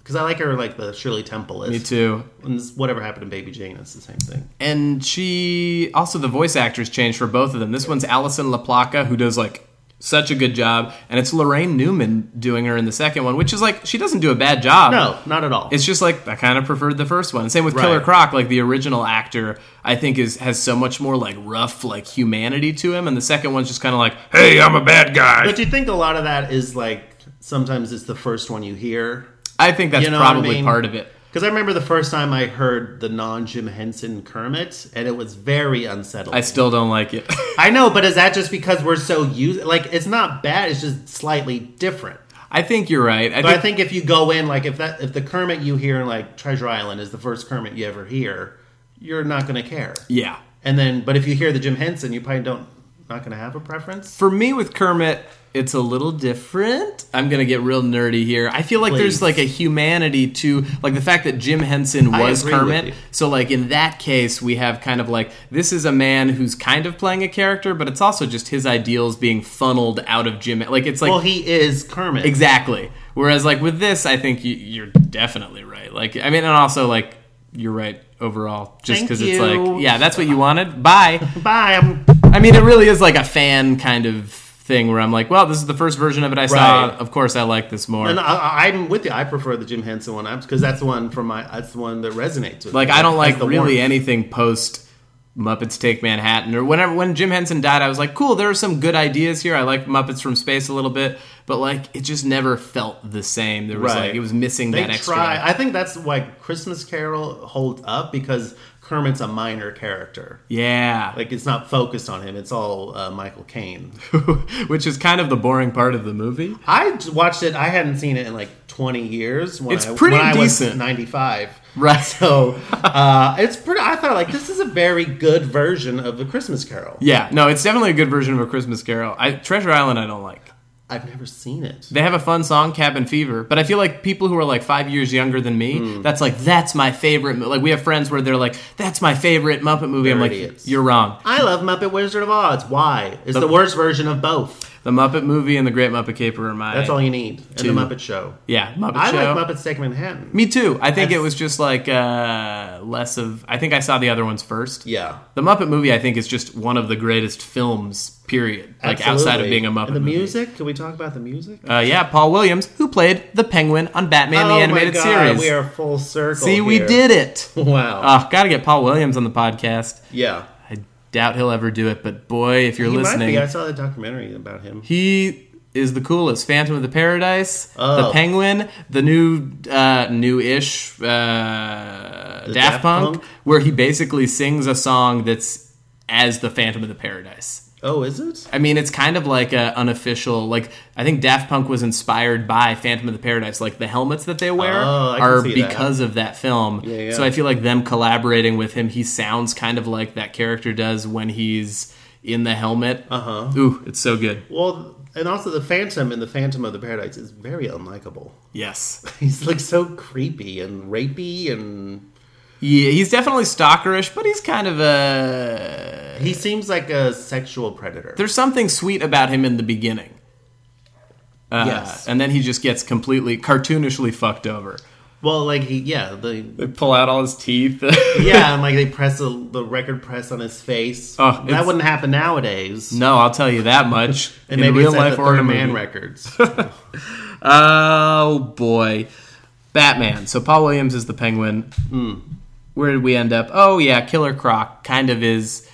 Because I like her like the Shirley Temple is. me too. And this- whatever happened to Baby Jane, it's the same thing. And she also the voice actors changed for both of them. This one's Alison La Placa who does like such a good job, and it's Laraine Newman doing her in the second one, which is like she doesn't do a bad job. No, not at all. It's just like I kind of preferred the first one. Same with Killer Croc. Like the original actor, I think is has so much more like rough like humanity to him, and the second one's just kind of like, hey, I'm a bad guy. but do you think a lot of that is like sometimes it's the first one you hear? I think that's You know what I probably mean? part of it. Because I remember the first time I heard the non Jim Henson Kermit, and it was very unsettling. I still don't like it. I know, but is that just because we're so used? Like, it's not bad. It's just slightly different. I think you're right. I But think, I think if you go in, like, if that if the Kermit you hear in like Treasure Island is the first Kermit you ever hear, you're not going to care. yeah. And then, but if you hear the Jim Henson, you probably don't not going to have a preference. For me with Kermit, it's a little different. I'm gonna get real nerdy here. I feel like there's like a humanity to like the fact that Jim Henson was Kermit. So like in that case, we have kind of like this is a man who's kind of playing a character, but it's also just his ideals being funneled out of Jim. Like it's like well, he is Kermit. exactly. Whereas like with this, I think you, you're definitely right. Like I mean, and also like you're right overall, just because it's like yeah, that's what you wanted. Bye. Bye. I'm I mean, it really is like a fan kind of thing where I'm like, well, this is the first version of it I saw. Right. Of course, I like this more. And I, I'm with you. I prefer the Jim Henson one because that's the one from my. That's the one that resonates with. like, me. I don't like the really warmth. anything post Muppets Take Manhattan or whenever when Jim Henson died, I was like, cool, there are some good ideas here. I like Muppets from Space a little bit, but like it just never felt the same. There was Right. like it was missing They that extra. try. I think that's why Christmas Carol holds up because Kermit's a minor character. yeah, Like it's not focused on him. It's all uh, Michael Caine. which is kind of the boring part of the movie. I watched it. I hadn't seen it in like 20 years. When It's I, pretty when decent. 95. Right. So uh, it's pretty. I thought like this is a very good version of a Christmas Carol. Yeah, no, it's definitely a good version of a Christmas Carol. I, Treasure Island, I don't like. I've never seen it. They have a fun song, Cabin Fever, but I feel like people who are like five years younger than me, Hmm. that's like that's my favorite. mo-" Like we have friends where they're like, "That's my favorite Muppet movie." I'm They're like, idiots. "You're wrong." I love Muppet Wizard of Oz. Why? It's The- the worst version of both. The Muppet Movie and The Great Muppet Caper are my. That's all you need. And Two. the Muppet Show. Yeah, Muppet I Show. like Muppets Take Manhattan. Me too. I think it was just like uh, less of. I think I saw the other ones first. Yeah. The Muppet Movie, I think, is just one of the greatest films. Period. Like outside of Absolutely. being a Muppet And the movie. music? Can we talk about the music? Uh, yeah, Paul Williams, who played the Penguin on Batman the oh Animated my God, Series. We are full circle. See, we here. did it. Wow. Oh, gotta get Paul Williams on the podcast. yeah. Doubt he'll ever do it, but boy, if you're he might listening, be. I saw the documentary about him. he is the coolest. Phantom of the Paradise, the Oh. Penguin, the new, uh, new-ish uh, Daft, Daft Punk, Punk? where he basically sings a song that's as the Phantom of the Paradise. Oh, is it? I mean, it's kind of like a unofficial. Like I think Daft Punk was inspired by Phantom of the Paradise. Like the helmets that they wear Oh, are see that. because of that film. Yeah, yeah. So I feel like them collaborating with him, he sounds kind of like that character does when he's in the helmet. Uh Uh-huh. huh. Ooh, it's so good. Well, and also the Phantom in the Phantom of the Paradise is very unlikable. Yes. He's like so creepy and rapey, and Yeah, he's definitely stalkerish, but he's kind of a. he seems like a sexual predator. There's something sweet about him in the beginning. Uh, Yes. And then he just gets completely cartoonishly fucked over. well, like he, yeah, the They pull out all his teeth. yeah, and like they press the, the record press on his face. Oh, that wouldn't happen nowadays. No, I'll tell you that much. and in real life or in a Man movie. Records. Oh boy, Batman. So Paul Williams is the Penguin. Hmm. Where did we end up? Oh yeah, Killer Croc kind of is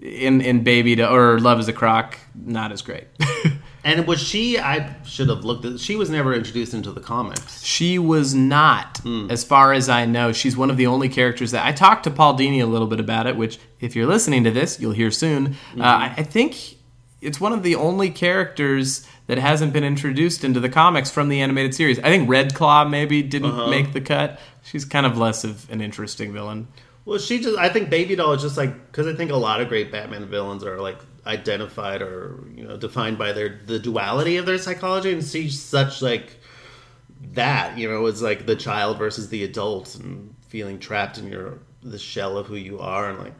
in in Baby to or Love is a Croc. Not as great. and was she? I should have looked at. She was never introduced into the comics. she was not, Hmm. as far as I know. She's one of the only characters that I talked to Paul Dini a little bit about it. Which, if you're listening to this, you'll hear soon. Mm-hmm. Uh, I, I think it's one of the only characters that hasn't been introduced into the comics from the animated series. I think Red Claw maybe didn't Uh-huh. make the cut. She's kind of less of an interesting villain. Well, she just. I think Baby Doll is just like because I think a lot of great Batman villains are like identified or you know defined by their the duality of their psychology, and she's such like that. You know, it's like the child versus the adult, and feeling trapped in your the shell of who you are, and like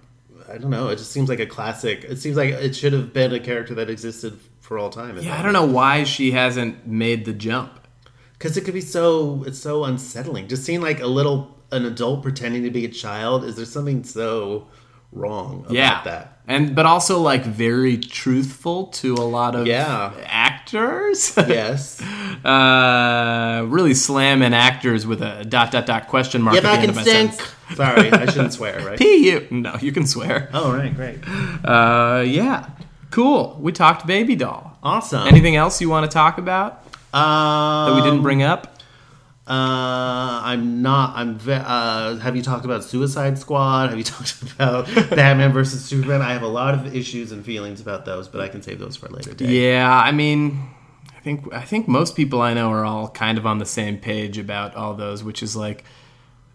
I don't know. It just seems like a classic. It seems like it should have been a character that existed for all time. Yeah, I don't know why she hasn't made the jump. because it could be so it's so unsettling just seeing like a little an adult pretending to be a child is there something so wrong about Yeah, that and but also like very truthful to a lot of Yeah. actors. yes uh, really slamming actors with a dot dot dot question mark. at i the end can of my stink sentence. sorry i shouldn't swear right P you no, you can swear. oh right great Uh, yeah, cool. We talked baby doll. awesome Anything else you want to talk about um, that we didn't bring up? Uh i'm not i'm ve- uh have you talked about suicide squad? Have you talked about batman versus superman? I have a lot of issues and feelings about those but i can save those for a later day. Yeah, I mean, I think I think most people I know are all kind of on the same page about all those, which is like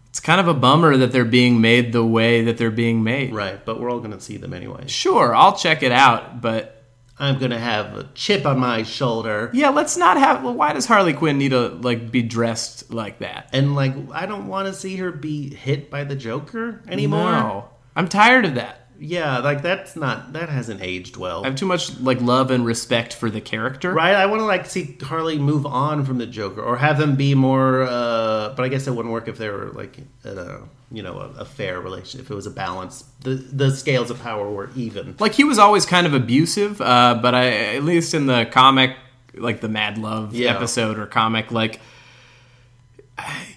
it's kind of a bummer that they're being made the way that they're being made. right but we're all gonna see them anyway. Sure, I'll check it out, but I'm gonna have a chip on my shoulder. yeah, let's not have. Well, why does Harley Quinn need to like be dressed like that And like, I don't want to see her be hit by the Joker anymore. No, I'm tired of that. Yeah, like that's not that hasn't aged well. I have too much like love and respect for the character. right? I want to like see Harley move on from the Joker, or have them be more. uh But I guess it wouldn't work if they were like, at a, you know, a, a fair relation. If it was a balance, the the scales of power were even. Like he was always kind of abusive, uh, but I at least in the comic, like the Mad Love Yeah. episode or comic, like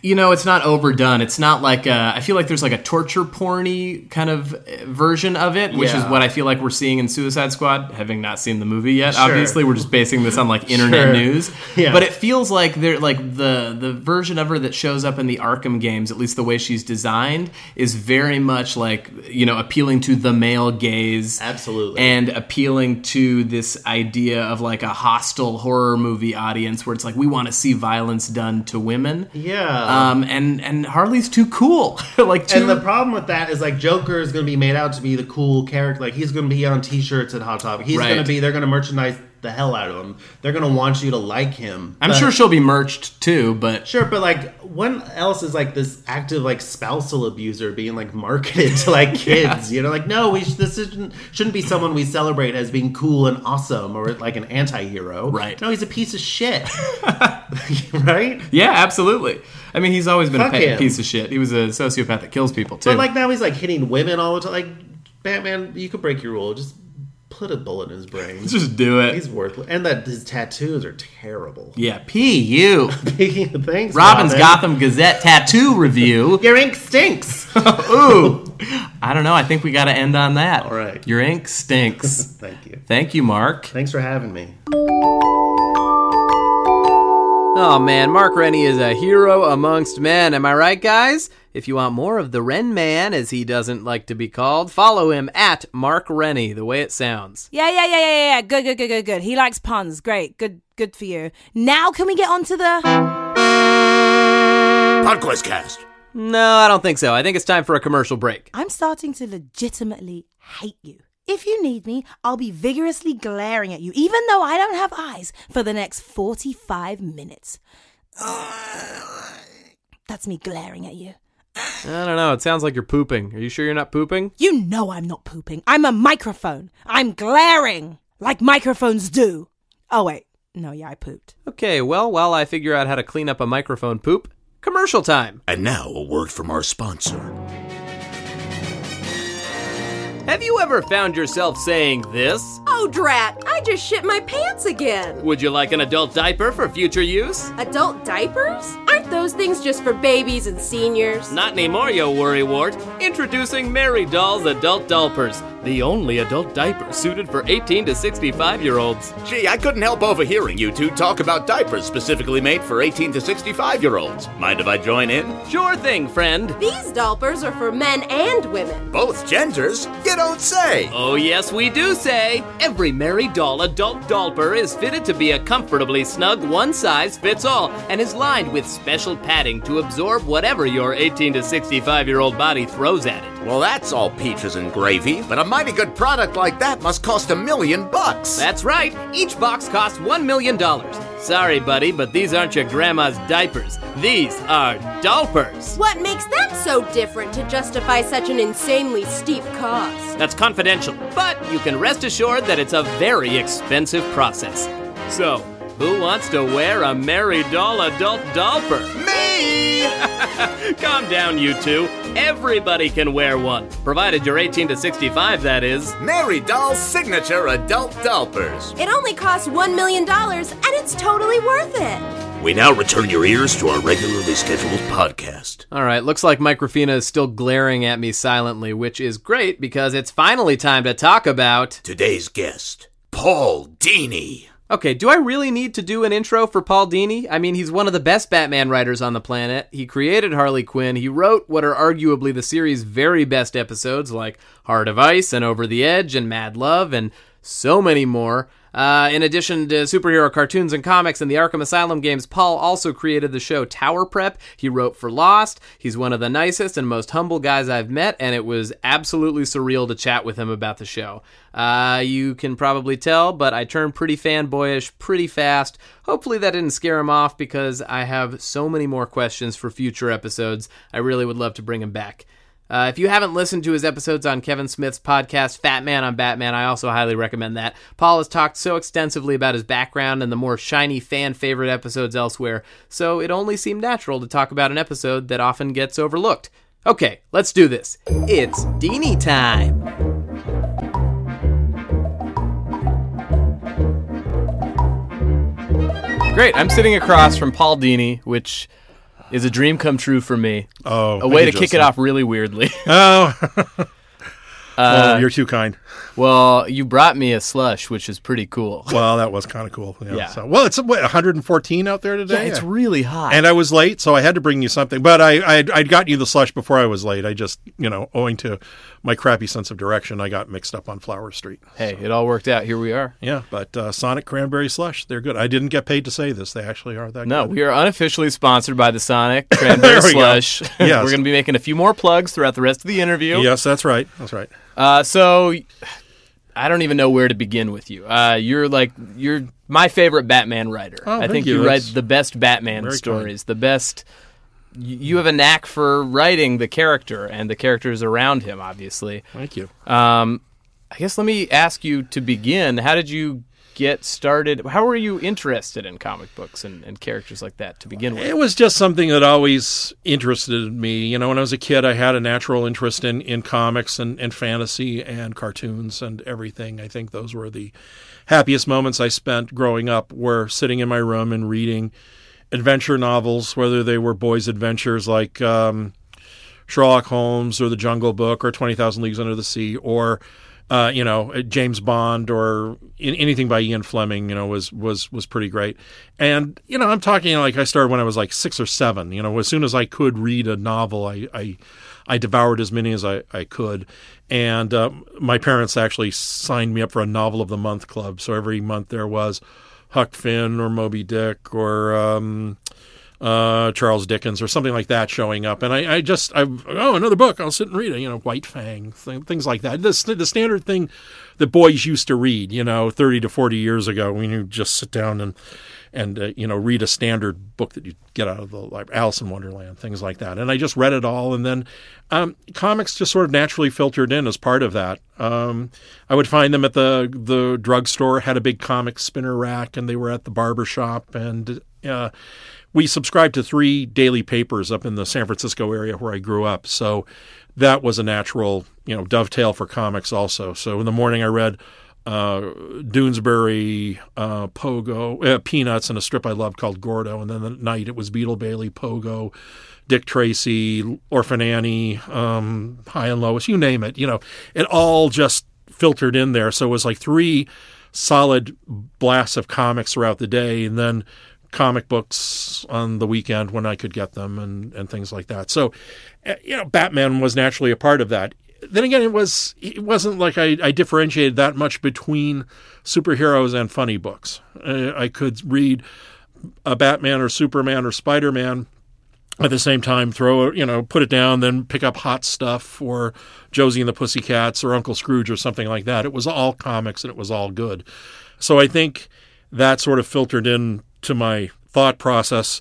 you know, it's not overdone. It's not like uh, I feel like there's like a torture porny kind of version of it, which is what I feel like we're seeing in Suicide Squad. Having not seen the movie yet, Sure. obviously we're just basing this on like internet Sure. news. Yeah. But it feels like they're like the the version of her that shows up in the Arkham games, at least the way she's designed, is very much like you know appealing to the male gaze, Absolutely. and appealing to this idea of like a hostile horror movie audience where it's like we want to see violence done to women. Yeah. Um, and and Harley's too cool. like too. and the problem with that is like Joker is going to be made out to be the cool character. Like he's going to be on T-shirts at Hot Topic. He's Right. going to be. They're going to merchandise the hell out of him. They're gonna want you to like him. I'm But- sure she'll be merched too, but Sure, but like, when else is like this active like spousal abuser being like marketed to like kids? You know, like no, we sh- this isn't, shouldn't be someone we celebrate as being cool and awesome or like an anti-hero. Right. No, he's a piece of shit. right. yeah, absolutely. I mean, he's always been Fuck a him. piece of shit. He was a sociopath that kills people too. But like now he's like hitting women all the time. Like Batman, you could break your rule. Just put a bullet in his brain. just do it. He's worthless. And that his tattoos are terrible. yeah, P U. Speaking of things, Robin's Robin, Gotham Gazette tattoo review. Your ink stinks. Ooh, I don't know. I think we got to end on that. All right. Your ink stinks. Thank you. Thank you, Mark. Thanks for having me. Oh man, Mark Rennie is a hero amongst men. Am I right, guys? If you want more of the Ren Man, as he doesn't like to be called, follow him at Mark Rennie, the way it sounds. Yeah, yeah, yeah, yeah, yeah. Good, good, good, good, good. He likes puns. Great. Good, good for you. Now can we get on to the. Podquest Cast. No, I don't think so. I think it's time for a commercial break. I'm starting to legitimately hate you. If you need me, I'll be vigorously glaring at you, even though I don't have eyes, for the next 45 minutes. That's me glaring at you. I don't know. It sounds like you're pooping. Are you sure you're not pooping? You know I'm not pooping. I'm a microphone. I'm glaring like microphones do. Oh, wait. No, yeah, I pooped. Okay, well, while I figure out how to clean up a microphone poop, commercial time. And now a word from our sponsor. Have you ever found yourself saying this? Oh, drat! I just shit my pants again! Would you like an adult diaper for future use? Adult diapers? Aren't those things just for babies and seniors? Not anymore, you worrywart. Introducing Mary Dahl's Adult Diapers, the only adult diaper suited for 18 to 65 year olds. Gee, I couldn't help overhearing you two talk about diapers specifically made for 18 to 65 year olds. Mind if I join in? Sure thing, friend. These diapers are for men and women. Both genders? You don't say! Oh, yes, we do say. Every Mary Dahl adult diaper is fitted to be a comfortably snug one size fits all and is lined with special padding to absorb whatever your 18 to 65 year old body throws at it. Well, that's all peaches and gravy, but a mighty good product like that must cost a million bucks. That's right, each box costs $1 million. Sorry, buddy, but these aren't your grandma's diapers. These are diapers. What makes them so different to justify such an insanely steep cost? That's confidential, but you can rest assured that it's a very expensive process. So, who wants to wear a Mary Dahl adult diaper? Me! Calm down, you two. Everybody can wear one, provided you're 18 to 65, that is. Mary Dahl's signature adult diapers. It only costs $1 million and it's totally worth it. We now return your ears to our regularly scheduled podcast. All right, looks like Microfina is still glaring at me silently, which is great because it's finally time to talk about. Today's guest, Paul Dini. Okay, do I really need to do an intro for Paul Dini? I mean, he's one of the best Batman writers on the planet. He created Harley Quinn. He wrote what are arguably the series' very best episodes, like Heart of Ice and Over the Edge and Mad Love, and so many more. Uh, in addition to superhero cartoons and comics and the Arkham Asylum games, Paul also created the show Tower Prep. He wrote for Lost. He's one of the nicest and most humble guys I've met, and it was absolutely surreal to chat with him about the show. Uh, you can probably tell, but I turned pretty fanboyish pretty fast. Hopefully, that didn't scare him off because I have so many more questions for future episodes. I really would love to bring him back. Uh, if you haven't listened to his episodes on Kevin Smith's podcast, Fat Man on Batman, I also highly recommend that. Paul has talked so extensively about his background and the more shiny fan favorite episodes elsewhere, so it only seemed natural to talk about an episode that often gets overlooked. Okay, let's do this. It's Dini time. Great, I'm sitting across from Paul Dini, which is a dream come true for me. Oh, a way to kick it off really weirdly. Oh, Uh, well, you're too kind. well, you brought me a slush, which is pretty cool. Well, that was kind of cool. Yeah. Yeah. So, well, it's what 114 out there today. it's really hot. and I was late, so I had to bring you something. But I, I, I'd gotten you the slush before I was late. I just, you know, owing to my crappy sense of direction, I got mixed up on Flower Street. hey, it all worked out. Here we are. Yeah, but uh, Sonic Cranberry Slush, they're good. I didn't get paid to say this. They actually are that good. No, good. we are unofficially sponsored by the Sonic Cranberry we go. Slush. Yes. We're going to be making a few more plugs throughout the rest of the interview. Yes, that's right. That's right. Uh, so, I don't even know where to begin with you. Uh, you're like you're my favorite Batman writer. Oh, I think you. you, write the best Batman very stories, the best. You have a knack for writing the character and the characters around him. Obviously, Thank you. um, I guess let me ask you to begin. How did you get started? How were you interested in comic books and, and characters like that to begin with? It was just something that always interested me. You know, when I was a kid, I had a natural interest in, in comics and, and fantasy and cartoons and everything. I think those were the happiest moments I spent growing up, were sitting in my room and reading adventure novels, whether they were boys' adventures like um, Sherlock Holmes or The Jungle Book or 20,000 Leagues Under the Sea or uh, you know James Bond or in, anything by Ian Fleming you know was was was pretty great. And you know I'm talking you know, like I started when I was like 6 or 7 you know as soon as I could read a novel I I, I devoured as many as I, I could. And uh, my parents actually signed me up for a novel of the month club. So every month there was Huck Finn or Moby Dick or um, uh, Charles Dickens or something like that showing up, and I, I just I oh another book. I'll sit and read it. You know White Fang th- things like that. The the standard thing that boys used to read you know thirty to forty years ago when you just sit down and and uh, you know read a standard book that you get out of the library Alice in Wonderland things like that. And I just read it all. And then um, comics just sort of naturally filtered in as part of that. Um, I would find them at the the drugstore had a big comic spinner rack and they were at the barber shop. And uh, we subscribed to three daily papers up in the San Francisco area where I grew up. So that was a natural, you know, dovetail for comics also. So in the morning I read uh, Doonesbury, uh, Pogo, uh, Peanuts, and a strip I loved called Gordo. And then at night it was Beetle Bailey, Pogo, Dick Tracy, Orphan Annie, um, Hi and Lois, you name it. You know, it all just filtered in there. So it was like three solid blasts of comics throughout the day. And then comic books on the weekend when I could get them and, and things like that. So, uh, you know, Batman was naturally a part of that. Then again, it was it wasn't like I, I differentiated that much between superheroes and funny books. I could read a Batman or Superman or Spider Man at the same time throw you know, put it down, then pick up hot stuff or Josie and the Pussycats or Uncle Scrooge or something like that. It was all comics and it was all good. So I think that sort of filtered in to my thought process.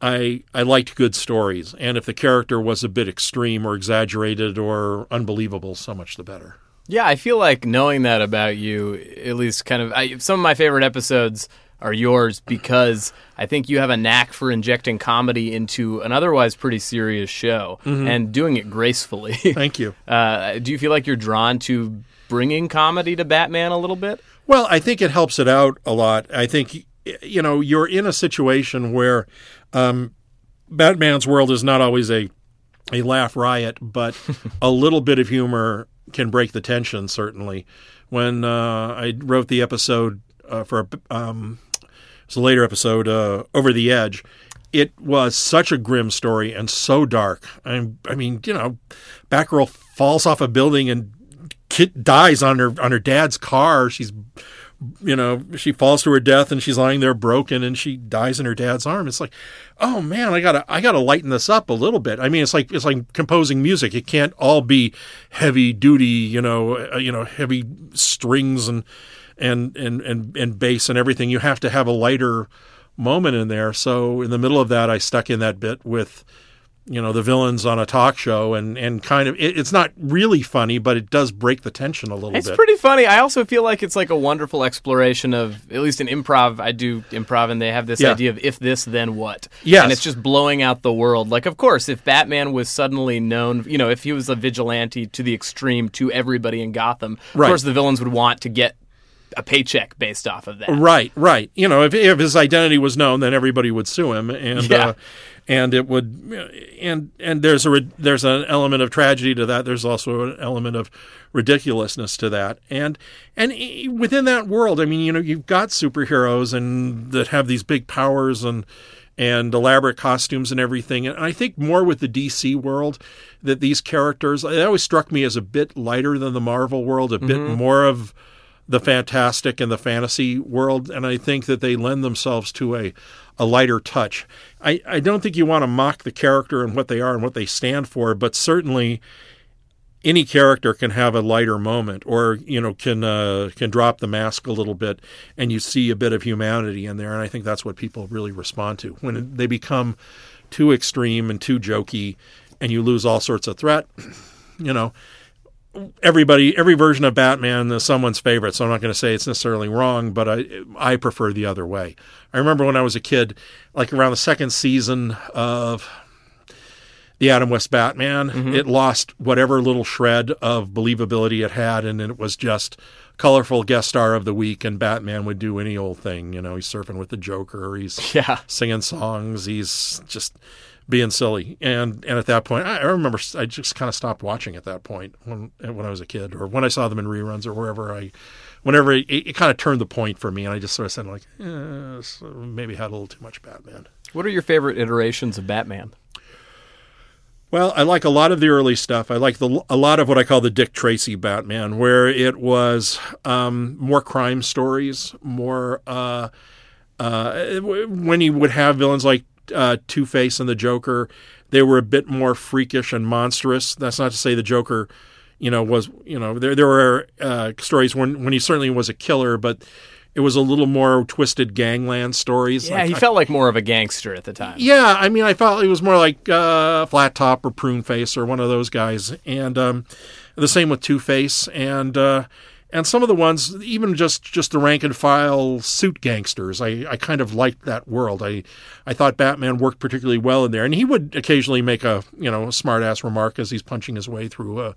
I I liked good stories, and if the character was a bit extreme or exaggerated or unbelievable, so much the better. Yeah, I feel like knowing that about you, at least kind of, I, some of my favorite episodes are yours because I think you have a knack for injecting comedy into an otherwise pretty serious show and doing it gracefully. Thank you. Uh, do you feel like you're drawn to bringing comedy to Batman a little bit? Well, I think it helps it out a lot. I think you know you're in a situation where um, Batman's world is not always a a laugh riot, but a little bit of humor can break the tension. Certainly, when uh, I wrote the episode uh, for um, it's a later episode, uh, Over the Edge. It was such a grim story and so dark. I, I mean, you know, Batgirl falls off a building and Kit dies on her on her dad's car. She's you know, she falls to her death and she's lying there broken and she dies in her dad's arm. It's like, oh man, I gotta I gotta lighten this up a little bit. I mean, it's like it's like composing music. It can't all be heavy duty, you know, uh, you know, heavy strings and and and and and bass and everything. You have to have a lighter moment in there. So in the middle of that, I stuck in that bit with you know the villains on a talk show and and kind of it, it's not really funny but it does break the tension a little It's bit pretty funny. I also feel like it's like a wonderful exploration of, at least in improv, I do improv, and they have this Yeah. idea of if this, then what. yeah And it's just blowing out the world. Like, of course, if Batman was suddenly known, you know, if he was a vigilante to the extreme to everybody in Gotham, Right. of course the villains would want to get a paycheck based off of that. Right, right. You know, if if his identity was known, then everybody would sue him, and Yeah. uh, and it would, and and there's a there's an element of tragedy to that. There's also an element of ridiculousness to that, and and within that world, I mean, you know, you've got superheroes and that have these big powers and and elaborate costumes and everything. And I think more with the DC world that these characters, it always struck me as a bit lighter than the Marvel world, a bit more of the fantastic and the fantasy world, and I think that they lend themselves to a, a lighter touch. I, I don't think you want to mock the character and what they are and what they stand for, but certainly any character can have a lighter moment, or you know, can uh, can drop the mask a little bit, and you see a bit of humanity in there. And I think that's what people really respond to when they become too extreme and too jokey, and you lose all sorts of threat. You know, everybody every version of Batman is someone's favorite, so I'm not going to say it's necessarily wrong, but I I prefer the other way. I remember when I was a kid, like around the second season of the Adam West Batman, mm-hmm. it lost whatever little shred of believability it had, and it was just colorful guest star of the week, and Batman would do any old thing. You know, he's surfing with the Joker, he's Yeah. singing songs, he's just being silly. And and at that point, I, I remember I just kind of stopped watching at that point when when I was a kid, or when I saw them in reruns, or wherever I. Whenever it, it kind of turned the point for me, and I just sort of said like, eh, so maybe had a little too much Batman. What are your favorite iterations of Batman? Well, I like a lot of the early stuff. I like the a lot of what I call the Dick Tracy Batman, where it was um, more crime stories, more uh, uh, when he would have villains like uh, Two Face and the Joker. They were a bit more freakish and monstrous. That's not to say the Joker, you know, was you know there there were uh, stories when when he certainly was a killer, but it was a little more twisted gangland stories. Yeah, Like, he I- felt like more of a gangster at the time. yeah, I mean, I felt he was more like uh, Flat Top or Prune Face or one of those guys, and um, the same with Two Face, and uh, and some of the ones, even just just the rank and file suit gangsters. I, I kind of liked that world. I I thought Batman worked particularly well in there, and he would occasionally make a you know smart ass remark as he's punching his way through a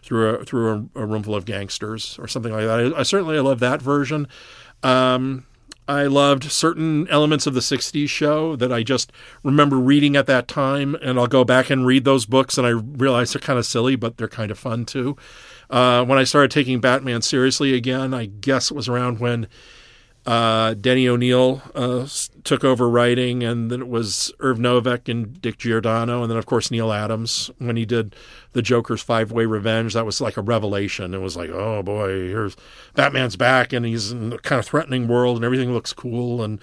through a through a, a room full of gangsters or something like that. I, I certainly I love that version. Um, I loved certain elements of the 60s show that I just remember reading at that time, and I'll go back and read those books, and I realize they're kind of silly, but they're kind of fun too. Uh, when I started taking Batman seriously again, I guess it was around when uh, Denny O'Neil uh, took over writing, and then it was Irv Novick and Dick Giordano, and then of course Neal Adams when he did the Joker's Five Way Revenge. That was like a revelation. It was like, oh boy, here's Batman's back, and he's in a kind of threatening world, and everything looks cool, and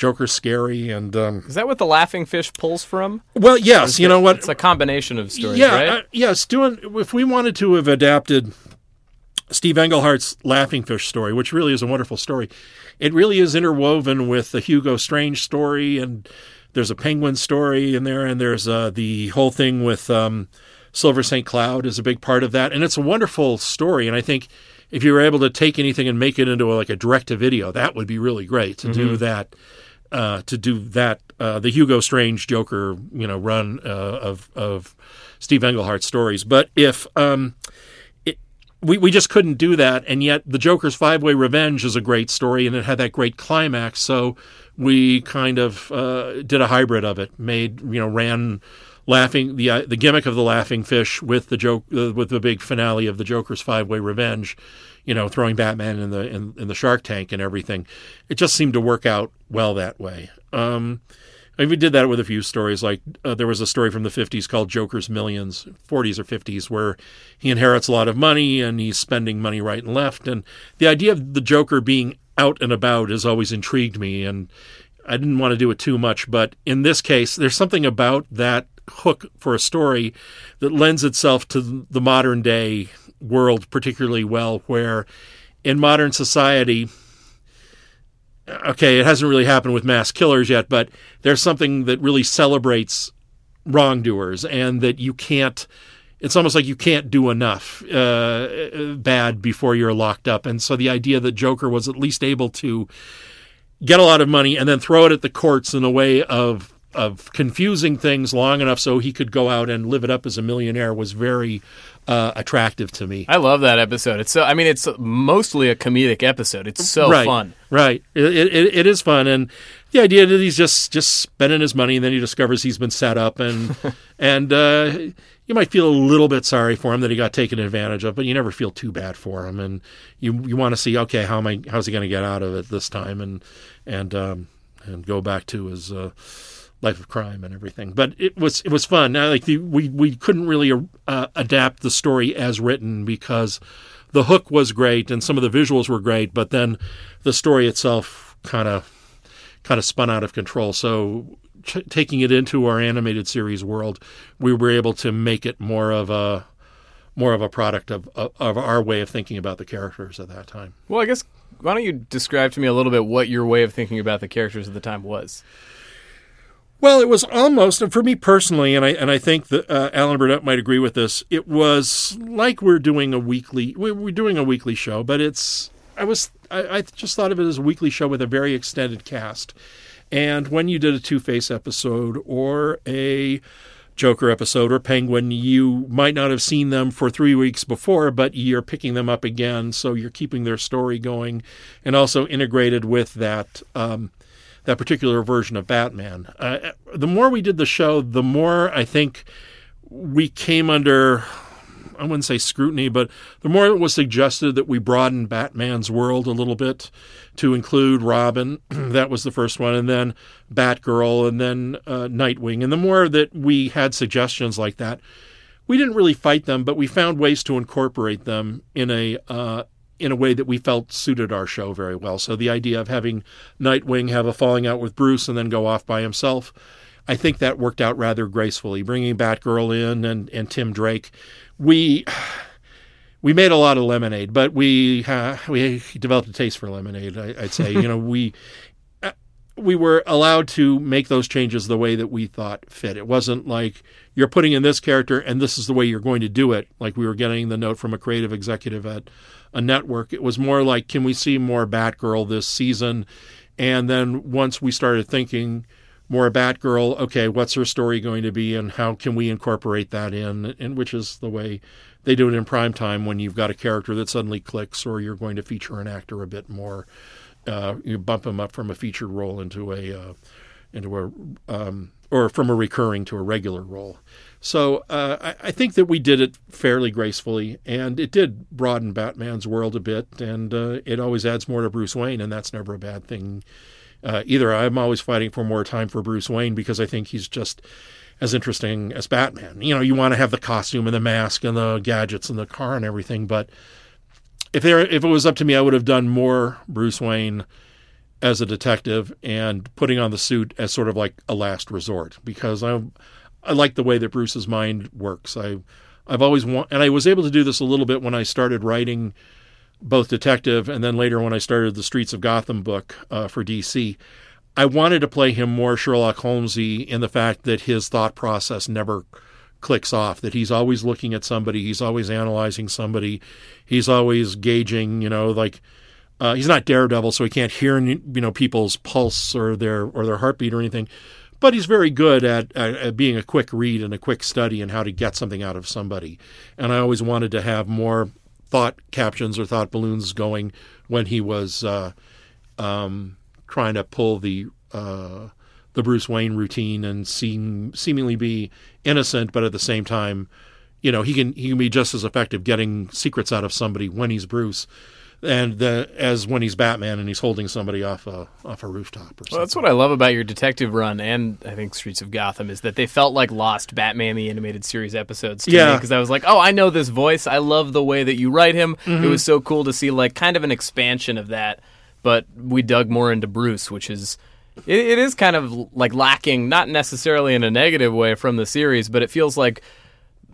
Joker's scary, and um, Is that what the Laughing Fish pulls from? well, yes, you know what? It's a combination of stories, yeah, right? uh, yes. Doing if we wanted to have adapted Steve Englehart's Laughing Fish story, which really is a wonderful story, it really is interwoven with the Hugo Strange story, and there's a Penguin story in there, and there's uh, the whole thing with um, Silver St. Cloud is a big part of that, and it's a wonderful story. And I think if you were able to take anything and make it into a, like a direct to video, that would be really great to do that. Uh, to do that, uh, the Hugo Strange Joker, you know, run uh, of of Steve Englehart stories. But if um, it, we we just couldn't do that, and yet the Joker's Five Way Revenge is a great story, and it had that great climax. So we kind of uh, did a hybrid of it, made you know ran laughing the uh, the gimmick of the laughing fish with the joke uh, with the big finale of the Joker's Five Way Revenge. You know, throwing Batman in the in, in the Shark Tank and everything. It just seemed to work out well that way. Um, and we did that with a few stories. Like uh, there was a story from the 50s called Joker's Millions, 40s or 50s, where he inherits a lot of money and he's spending money right and left. And the idea of the Joker being out and about has always intrigued me. And I didn't want to do it too much, but in this case, there's something about that hook for a story that lends itself to the modern day world particularly well, where in modern society, okay, it hasn't really happened with mass killers yet, but there's something that really celebrates wrongdoers and that you can't. It's almost like you can't do enough uh, bad before you're locked up. And so the idea that Joker was at least able to get a lot of money and then throw it at the courts in a way of of confusing things long enough so he could go out and live it up as a millionaire was very uh, attractive to me. I love that episode. It's so. I mean, it's mostly a comedic episode. It's so right, fun. Right. It, it, it is fun, and the idea that he's just just spending his money, and then he discovers he's been set up, and and uh, you might feel a little bit sorry for him that he got taken advantage of, but you never feel too bad for him, and you you want to see okay how am I how's he going to get out of it this time, and and um, and go back to his. Uh, life of crime and everything. But it was it was fun. Now, like the, we we couldn't really uh, adapt the story as written because the hook was great and some of the visuals were great, but then the story itself kind of kind of spun out of control. So ch- taking it into our animated series world, we were able to make it more of a more of a product of, of of our way of thinking about the characters at that time. Well, I guess why don't you describe to me a little bit what your way of thinking about the characters at the time was? Well, it was almost, and for me personally, and I and I think that uh, Alan Burnett might agree with this. It was like we're doing a weekly, we- we're doing a weekly show, but it's. I was, I, I just thought of it as a weekly show with a very extended cast, and when you did a Two Face episode or a Joker episode or Penguin, you might not have seen them for three weeks before, but you're picking them up again, so you're keeping their story going, and also integrated with that. Um, that particular version of Batman. Uh, the more we did the show, the more I think we came under. I wouldn't say scrutiny, but the more it was suggested that we broaden Batman's world a little bit to include Robin. that was the first one, and then Batgirl, and then uh, Nightwing. And the more that we had suggestions like that, we didn't really fight them, but we found ways to incorporate them in a uh, in a way that we felt suited our show very well. So the idea of having Nightwing have a falling out with Bruce and then go off by himself, I think that worked out rather gracefully. Bringing Batgirl in and, and Tim Drake, we we made a lot of lemonade, but we uh, we developed a taste for lemonade. I, I'd say, you know, we uh, we were allowed to make those changes the way that we thought fit. It wasn't like you're putting in this character and this is the way you're going to do it. Like we were getting the note from a creative executive at a network. It was more like, can we see more Batgirl this season? And then once we started thinking more Batgirl, okay, what's her story going to be, and how can we incorporate that in? And which is the way they do it in prime time when you've got a character that suddenly clicks, or you're going to feature an actor a bit more. Uh, you bump him up from a featured role into a uh, into a um, or from a recurring to a regular role. So uh, I, I think that we did it fairly gracefully, and it did broaden Batman's world a bit, and uh, it always adds more to Bruce Wayne, and that's never a bad thing uh, either. I'm always fighting for more time for Bruce Wayne because I think he's just as interesting as Batman. You know, you want to have the costume and the mask and the gadgets and the car and everything, but if there if it was up to me, I would have done more Bruce Wayne as a detective and putting on the suit as sort of like a last resort because I I like the way that Bruce's mind works. I I've always want and I was able to do this a little bit when I started writing both detective and then later when I started the Streets of Gotham book uh, for DC. I wanted to play him more Sherlock Holmesy in the fact that his thought process never clicks off that he's always looking at somebody he's always analyzing somebody he's always gauging you know like uh, he's not daredevil so he can't hear you know people's pulse or their or their heartbeat or anything but he's very good at, at, at being a quick read and a quick study and how to get something out of somebody. And i always wanted to have more thought captions or thought balloons going when he was uh, um, trying to pull the uh, the Bruce Wayne routine and seem seemingly be innocent, but at the same time, you know, he can he can be just as effective getting secrets out of somebody when he's Bruce, and the, as when he's Batman and he's holding somebody off a off a rooftop or something. Well, that's what I love about your detective run and I think Streets of Gotham is that they felt like lost Batman the animated series episodes to Yeah. because I was like, oh, I know this voice. I love the way that you write him. It mm-hmm. was so cool to see like kind of an expansion of that, but we dug more into Bruce, which is. It, it is kind of like lacking, not necessarily in a negative way from the series, but it feels like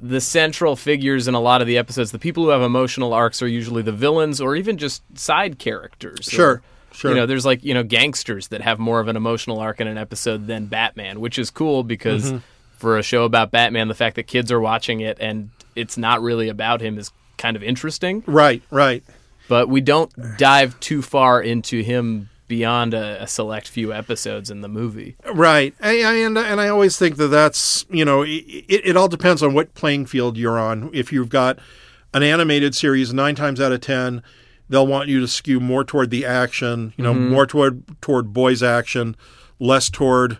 the central figures in a lot of the episodes, the people who have emotional arcs, are usually the villains or even just side characters. Sure, Or- sure. You know, there's like you know gangsters that have more of an emotional arc in an episode than Batman, which is cool because Mm-hmm. for a show about Batman, the fact that kids are watching it and it's not really about him is kind of interesting. right, right. But we don't dive too far into him beyond a, a select few episodes in the movie. Right, I, I, and and I always think that that's you know it, it, it all depends on what playing field you're on. If you've got an animated series, nine times out of ten, they'll want you to skew more toward the action, you know, more toward toward boys action, less toward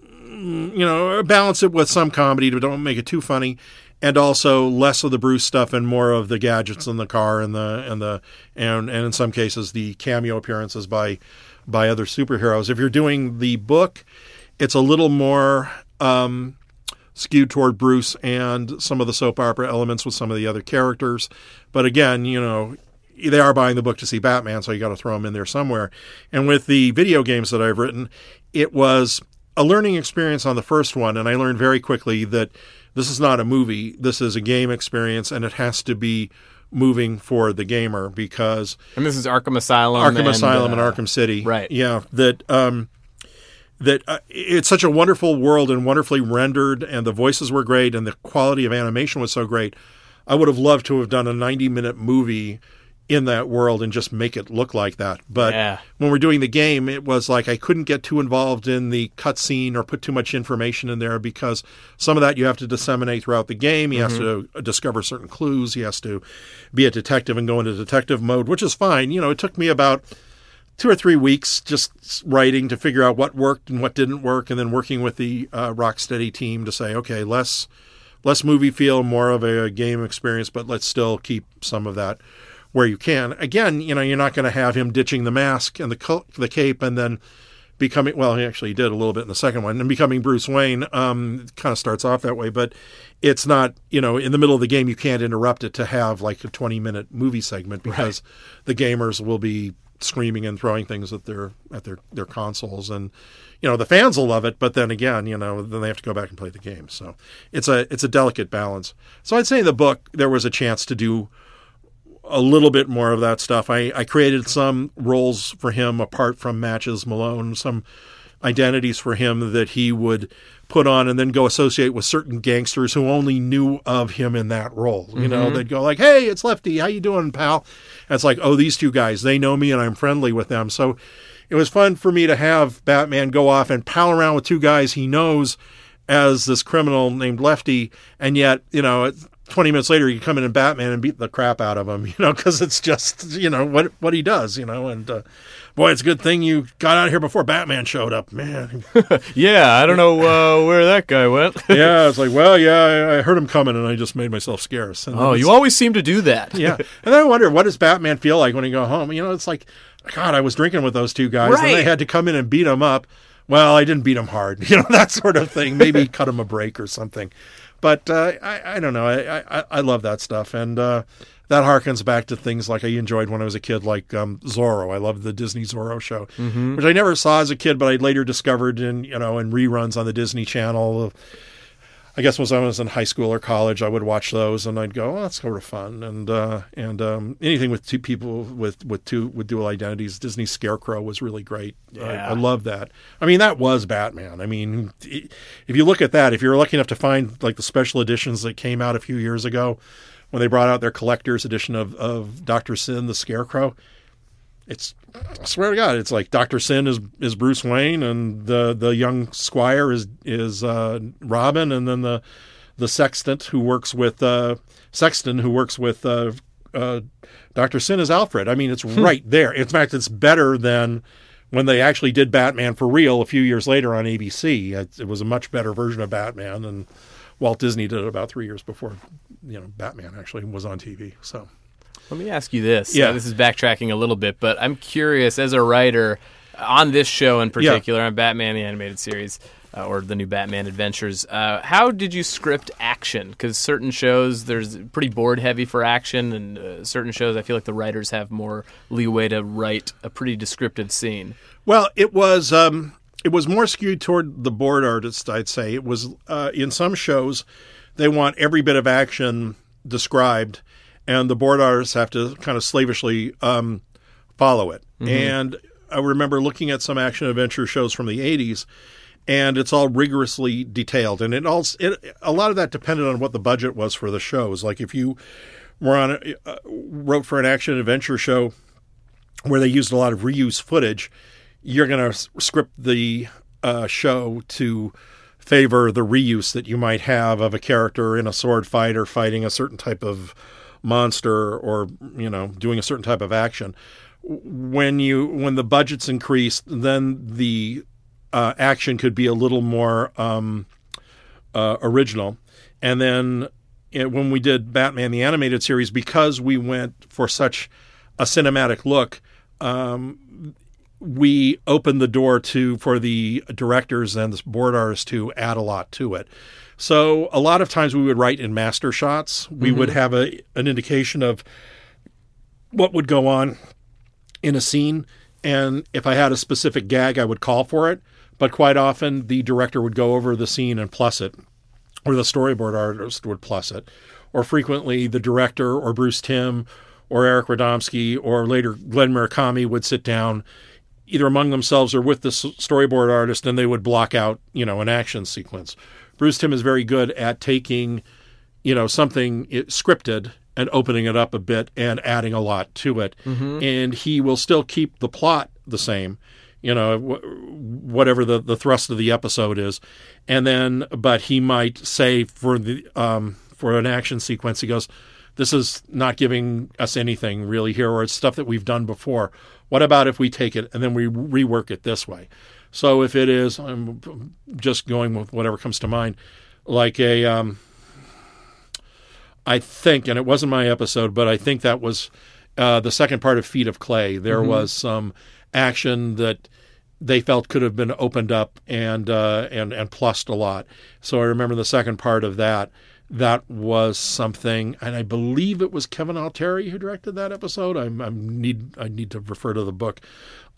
mm, you know balance it with some comedy, but don't make it too funny. And also less of the Bruce stuff and more of the gadgets in the car and the and the and and in some cases the cameo appearances by by other superheroes. If you're doing the book, it's a little more um, skewed toward Bruce and some of the soap opera elements with some of the other characters. But again, you know, they are buying the book to see Batman, so you got to throw them in there somewhere. And with the video games that I've written, it was a learning experience on the first one, and I learned very quickly that this is not a movie. This is a game experience, and it has to be moving for the gamer because And this is Arkham Asylum. Arkham and, Asylum uh, and Arkham City. right. Yeah. That um, that uh, it's such a wonderful world and wonderfully rendered, and the voices were great, and the quality of animation was so great. I would have loved to have done a 90 minute movie in that world and just make it look like that. But Yeah. when we're doing the game, it was like I couldn't get too involved in the cutscene or put too much information in there because some of that you have to disseminate throughout the game. He has to discover certain clues. He has to be a detective and go into detective mode, which is fine. You know, it took me about two or three weeks just writing to figure out what worked and what didn't work, and then working with the uh, Rocksteady team to say, okay, less less movie feel, more of a game experience, but let's still keep some of that where you can. Again, you know, you're not going to have him ditching the mask and the the cape and then becoming well, he actually did a little bit in the second one and becoming Bruce Wayne. Um, kind of starts off that way, but it's not, you know, in the middle of the game you can't interrupt it to have like a 20 minute movie segment because the gamers will be screaming and throwing things at their at their their consoles and you know the fans will love it but then again you know then they have to go back and play the game so it's a it's a delicate balance so i'd say in the book there was a chance to do a little bit more of that stuff. I, I created some roles for him apart from Matches Malone, some identities for him that he would put on and then go associate with certain gangsters who only knew of him in that role. You know, mm-hmm. they'd go like, "Hey, it's Lefty. How you doing, pal?" And it's like, "Oh, these two guys, they know me and I'm friendly with them." So it was fun for me to have Batman go off and pal around with two guys he knows as this criminal named Lefty, and yet, you know, 20 minutes later, you come in and Batman and beat the crap out of him, you know, because it's just, you know, what what he does, you know. And uh, boy, it's a good thing you got out here before Batman showed up, man. Yeah, I don't know uh, where that guy went. yeah, it's like, well, yeah, I, I heard him coming and I just made myself scarce. And oh, you always seem to do that. yeah. And then I wonder, what does Batman feel like when he go home? You know, it's like, God, I was drinking with those two guys, and Right. they had to come in and beat him up. Well, I didn't beat him hard, you know, that sort of thing. Maybe cut him a break or something. But uh, I, I don't know. I, I, I love that stuff, and uh, that harkens back to things like I enjoyed when I was a kid, like um, Zorro. I loved the Disney Zorro show, which I never saw as a kid, but I later discovered in you know in reruns on the Disney Channel. I guess when I was in high school or college, I would watch those, and I'd go, "Oh, that's sort of fun." And uh, and um, anything with two people with with two with dual identities, Disney Scarecrow was really great. I, Yeah. I love that. I mean, that was Batman. I mean, if you look at that, if you're lucky enough to find like the special editions that came out a few years ago, when they brought out their collector's edition of of Doctor Syn, the Scarecrow, it's I swear to God, it's like Doctor Syn is is Bruce Wayne, and the the young squire is is uh, Robin, and then the the sextant who works with uh, sexton who works with uh, uh, Doctor Syn is Alfred. I mean, it's right there. In fact, it's better than when they actually did Batman for real a few years later on ABC. It, it was a much better version of Batman, and Walt Disney did it about three years before you know Batman actually was on TV. So. Let me ask you this. Yeah. Uh, this is backtracking a little bit, but I'm curious as a writer on this show in particular, on Batman the Animated Series uh, or the new Batman Adventures. Uh, how did you script action? Because certain shows, there's pretty board heavy for action, and uh, certain shows, I feel like the writers have more leeway to write a pretty descriptive scene. Well, it was um, it was more skewed toward the board artist. I'd say it was uh, in some shows they want every bit of action described, and the board artists have to kind of slavishly um, follow it. And I remember looking at some action adventure shows from the '80s, and it's all rigorously detailed. And it all it, a lot of that depended on what the budget was for the shows. Like if you were on a, uh, wrote for an action adventure show where they used a lot of reuse footage, you're going to script the uh, show to favor the reuse that you might have of a character in a sword fight or fighting a certain type of monster or you know doing a certain type of action when you when the budgets increased then the uh, action could be a little more um, uh, original and then eh, when we did batman the animated series because we went for such a cinematic look um, we opened the door to for the directors and the board artists to add a lot to it. So a lot of times we would write in master shots. We would mm-hmm. have a an indication of what would go on in a scene, and if I had a specific gag, I would call for it. but quite often the director would go over the scene and plus it, or the storyboard artist would plus it, or frequently the director or Bruce Timm or Eric Radomski or later Glen Murakami would sit down either among themselves or with the storyboard artist and they would block out, you know, an action sequence. Bruce Timm is very good at taking, you know, something scripted and opening it up a bit and adding a lot to it. And he will still keep the plot the same, you know, whatever the, the thrust of the episode is. And then, but he might say for the, um, for an action sequence, he goes, this is not giving us anything really here, or it's stuff that we've done before. What about if we take it and then we rework it this way? So if it is, I'm just going with whatever comes to mind, like a, um, I think, and it wasn't my episode, but I think that was uh, the second part of Feet of Clay. There was some action that they felt could have been opened up and uh, and and plussed a lot. So I remember the second part of that. That was something, and I believe it was Kevin Altieri who directed that episode. I'm, I'm need I need to refer to the book,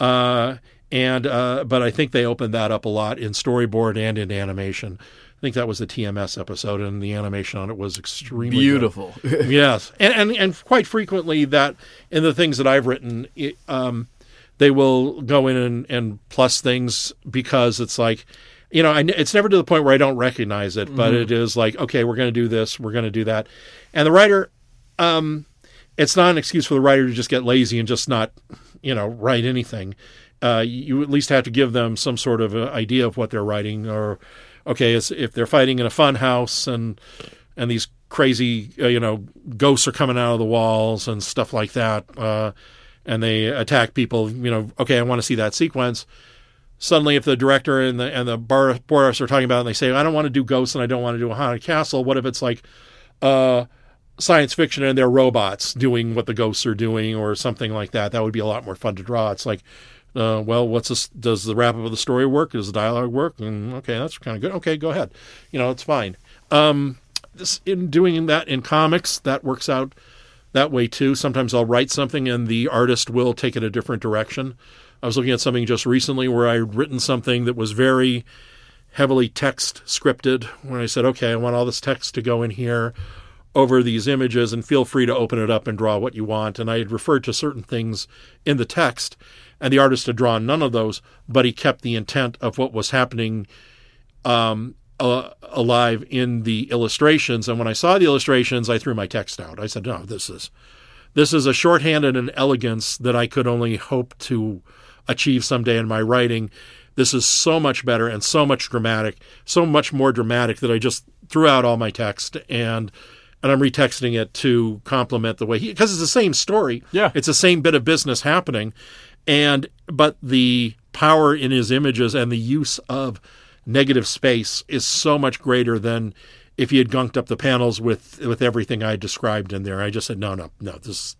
uh, and uh, but I think they opened that up a lot in storyboard and in animation. I think that was the TMS episode, and the animation on it was extremely. Beautiful. yes, and, and and quite frequently that in the things that I've written, it, um, they will go in and, and plus things because it's like, you know, I, it's never to the point where I don't recognize it, but it is like, okay, we're going to do this, we're going to do that, and the writer, um, it's not an excuse for the writer to just get lazy and just not, you know, write anything. Uh, you at least have to give them some sort of idea of what they're writing, or okay, if they're fighting in a fun house and and these crazy, uh, you know, ghosts are coming out of the walls and stuff like that, uh, and they attack people. You know, okay, I want to see that sequence. Suddenly, if the director and the and the bar are talking about, it and they say, "I don't want to do ghosts and I don't want to do a haunted castle," what if it's like, uh, science fiction and they're robots doing what the ghosts are doing or something like that? That would be a lot more fun to draw. It's like. Uh, well, what's this? Does the wrap up of the story work? Does the dialogue work? And okay, that's kind of good. Okay, go ahead. You know, it's fine. Um, this, in doing that in comics, that works out that way too. Sometimes I'll write something and the artist will take it a different direction. I was looking at something just recently where I had written something that was very heavily text scripted, When I said, okay, I want all this text to go in here over these images and feel free to open it up and draw what you want. And I had referred to certain things in the text, and the artist had drawn none of those, but he kept the intent of what was happening um, uh, alive in the illustrations. And when I saw the illustrations, I threw my text out. I said, "No, this is this is a shorthand and an elegance that I could only hope to achieve someday in my writing. This is so much better and so much dramatic, so much more dramatic that I just threw out all my text and." And I'm retexting it to complement the way he, because it's the same story. Yeah. It's the same bit of business happening. And, but the power in his images and the use of negative space is so much greater than if he had gunked up the panels with with everything I described in there. I just said no, no, no. This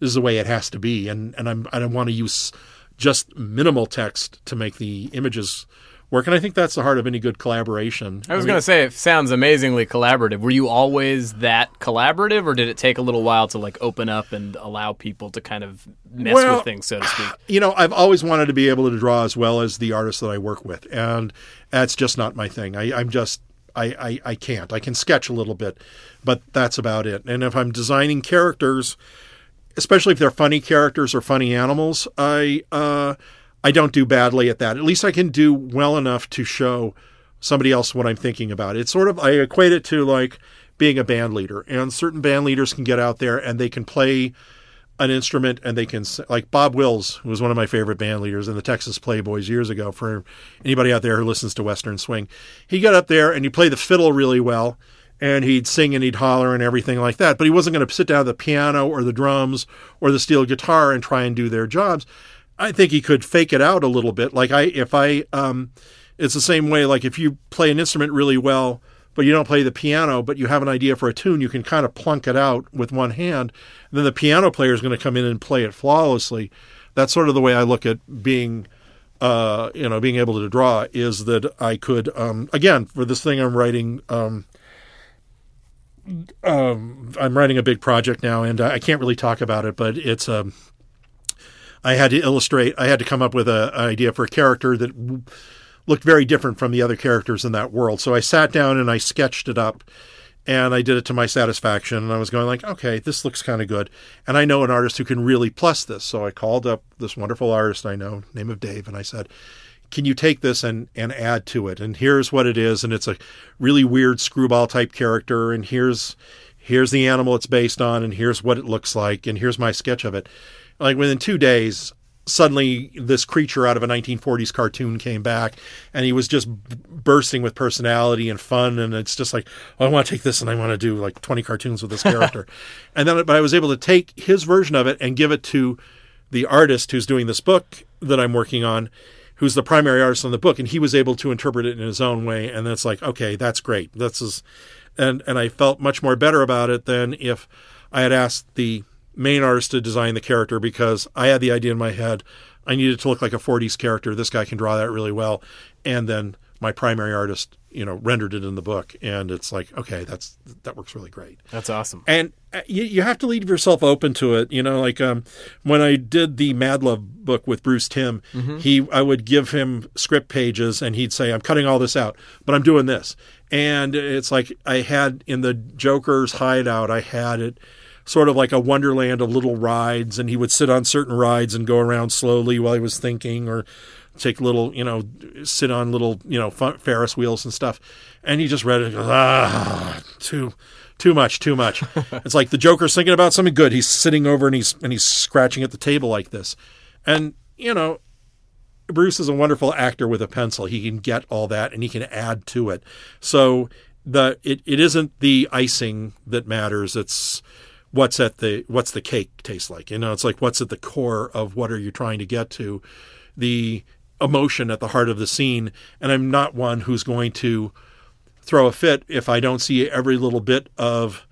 this is the way it has to be, and and I'm I don't want to use just minimal text to make the images work. And I think that's the heart of any good collaboration. I was mean, going to say it sounds amazingly collaborative. Were you always that collaborative, or did it take a little while to like open up and allow people to kind of mess Well, with things, so to speak? you know, I've always wanted to be able to draw as well as the artists that I work with, and that's just not my thing. I, I'm just I, I I can't. I can sketch a little bit, but that's about it. And if I'm designing characters, especially if they're funny characters or funny animals, I uh, I don't do badly at that. At least I can do well enough to show somebody else what I'm thinking about. It's sort of I equate it to like being a band leader, and certain band leaders can get out there and they can play an instrument and they can like Bob Wills who was one of my favorite band leaders in the Texas Playboys years ago for anybody out there who listens to western swing he got up there and he played the fiddle really well and he'd sing and he'd holler and everything like that but he wasn't going to sit down at the piano or the drums or the steel guitar and try and do their jobs I think he could fake it out a little bit like I if I um it's the same way like if you play an instrument really well but you don't play the piano, but you have an idea for a tune, you can kind of plunk it out with one hand. And then the piano player is going to come in and play it flawlessly. That's sort of the way I look at being, uh, you know, being able to draw is that I could, um, again, for this thing I'm writing, um, um, I'm writing a big project now, and I can't really talk about it, but it's um, I had to illustrate. I had to come up with a, an idea for a character that looked very different from the other characters in that world. So I sat down and I sketched it up and I did it to my satisfaction. And I was going like, okay, this looks kind of good. And I know an artist who can really plus this. So I called up this wonderful artist I know, name of Dave, and I said, can you take this and, and add to it? And here's what it is. And it's a really weird screwball type character. And here's, here's the animal it's based on. And here's what it looks like. And here's my sketch of it. Like within two days, suddenly this creature out of a 1940s cartoon came back and he was just b- bursting with personality and fun and it's just like oh, i want to take this and i want to do like 20 cartoons with this character. And then but i was able to take his version of it and give it to the artist who's doing this book that i'm working on who's the primary artist on the book and he was able to interpret it in his own way and it's like okay that's great. This is and and i felt much more better about it than if i had asked the main artist to design the character because I had the idea in my head. I needed to look like a 40s character. This guy can draw that really well. And then my primary artist, you know, rendered it in the book. And it's like, okay, that's that works really great. That's awesome. And uh, you, you have to leave yourself open to it. You know, like um, when I did the Mad Love book with Bruce Timm, he I would give him script pages and he'd say, I'm cutting all this out, but I'm doing this. And it's like I had in the Joker's hideout, I had it sort of like a wonderland of little rides and he would sit on certain rides and go around slowly while he was thinking or take little you know sit on little you know ferris wheels and stuff and he just read it and goes ah too too much too much it's like the joker's thinking about something good he's sitting over and he's and he's scratching at the table like this and you know Bruce is a wonderful actor with a pencil. He can get all that and he can add to it. So the it, it isn't the icing that matters. It's what's at the what's the cake taste like. You know, it's like what's at the core of what are you trying to get to. The emotion at the heart of the scene. And I'm not one who's going to throw a fit if I don't see every little bit of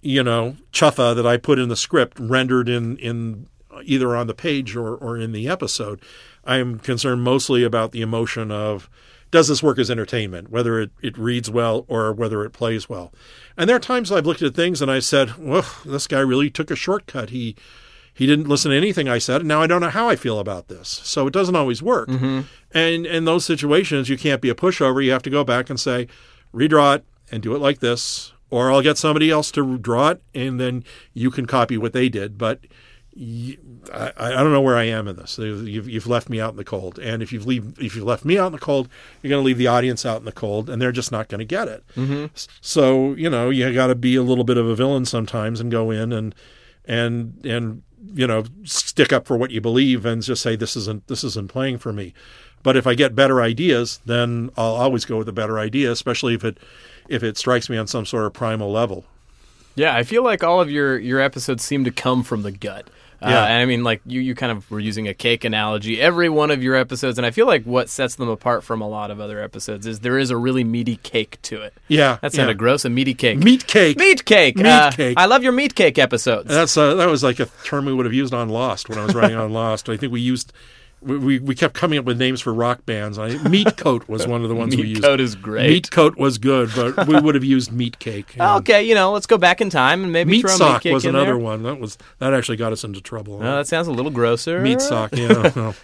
you know chuffa that I put in the script rendered in in either on the page or, or in the episode. I'm concerned mostly about the emotion of does this work as entertainment, whether it, it reads well or whether it plays well. And there are times I've looked at things and I said, well, this guy really took a shortcut. He he didn't listen to anything I said, and now I don't know how I feel about this. So it doesn't always work. Mm-hmm. And in those situations, you can't be a pushover. You have to go back and say, redraw it and do it like this, or I'll get somebody else to draw it, and then you can copy what they did. But I, I don't know where I am in this. You've, you've left me out in the cold, and if you've leave if you left me out in the cold, you're going to leave the audience out in the cold, and they're just not going to get it. Mm-hmm. S- So you know you got to be a little bit of a villain sometimes and go in and and and you know stick up for what you believe and just say this isn't this isn't playing for me. But if I get better ideas, then I'll always go with a better idea, especially if it if it strikes me on some sort of primal level. Yeah, I feel like all of your your episodes seem to come from the gut. Uh, Yeah. and I mean, like you, you kind of were using a cake analogy. Every one of your episodes, and I feel like what sets them apart from a lot of other episodes is there is a really meaty cake to it. Yeah, That sounded yeah. gross. A meaty cake. Meat cake. Meat cake. Meat Uh, cake. I love your meat cake episodes. That's uh, that was like a term we would have used on Lost when I was writing on Lost. I think we used we, we, we kept coming up with names for rock bands. I, meat coat was one of the ones we used. Meat used. coat is great. Meat coat was good, but we would have used meat cake. Okay, you know, let's go back in time and maybe Meat throw a sock meat cake was in another there. one. That was that actually got us into trouble. Oh, that sounds a little grosser. meat sock, yeah. no.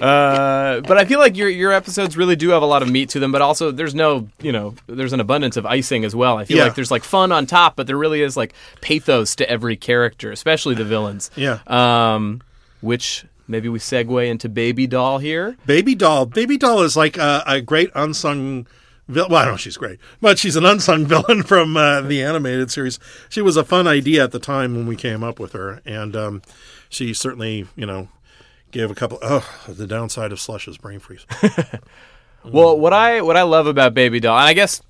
Uh, but I feel like your your episodes really do have a lot of meat to them, but also there's no, you know, there's an abundance of icing as well. I feel Yeah. like there's like fun on top, but there really is like pathos to every character, especially the villains. Yeah. Um, which maybe we segue into Baby Doll here. Baby Doll. Baby Doll is like a, a great unsung. Well, I don't know she's great, but she's an unsung villain from uh, the animated series. She was a fun idea at the time when we came up with her, and um, she certainly, you know, gave a couple. Oh, the downside of slush is brain freeze. Well, what I what I love about Baby Doll, and I guess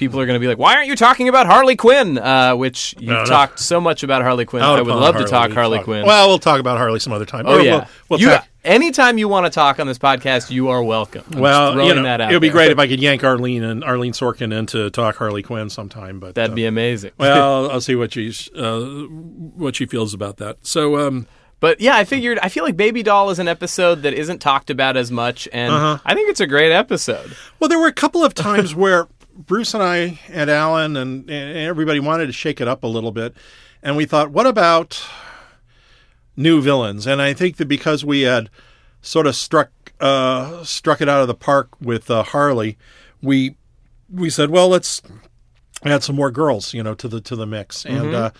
people are going to be like, "Why aren't you talking about Harley Quinn?" Uh, which you've No, no. talked so much about Harley Quinn. Out I would love to talk Harley talk- Quinn. Well, we'll talk about Harley some other time. oh Or yeah, we'll, we'll you, talk- anytime you want to talk on this podcast, you are welcome. I'm well, you know, that out it would be there. great if I could yank Arlene and Arlene Sorkin in to talk Harley Quinn sometime. But That'd uh, be amazing. well, I'll see what she's uh, what she feels about that. So, um, But yeah, I figured I feel like Baby Doll is an episode that isn't talked about as much, and Uh-huh. I think it's a great episode. Well, there were a couple of times where Bruce and I and Alan and, and everybody wanted to shake it up a little bit, and we thought, what about new villains? And I think that because we had sort of struck uh, struck it out of the park with uh, Harley, we we said, well, let's add some more girls, you know, to the to the mix, and uh,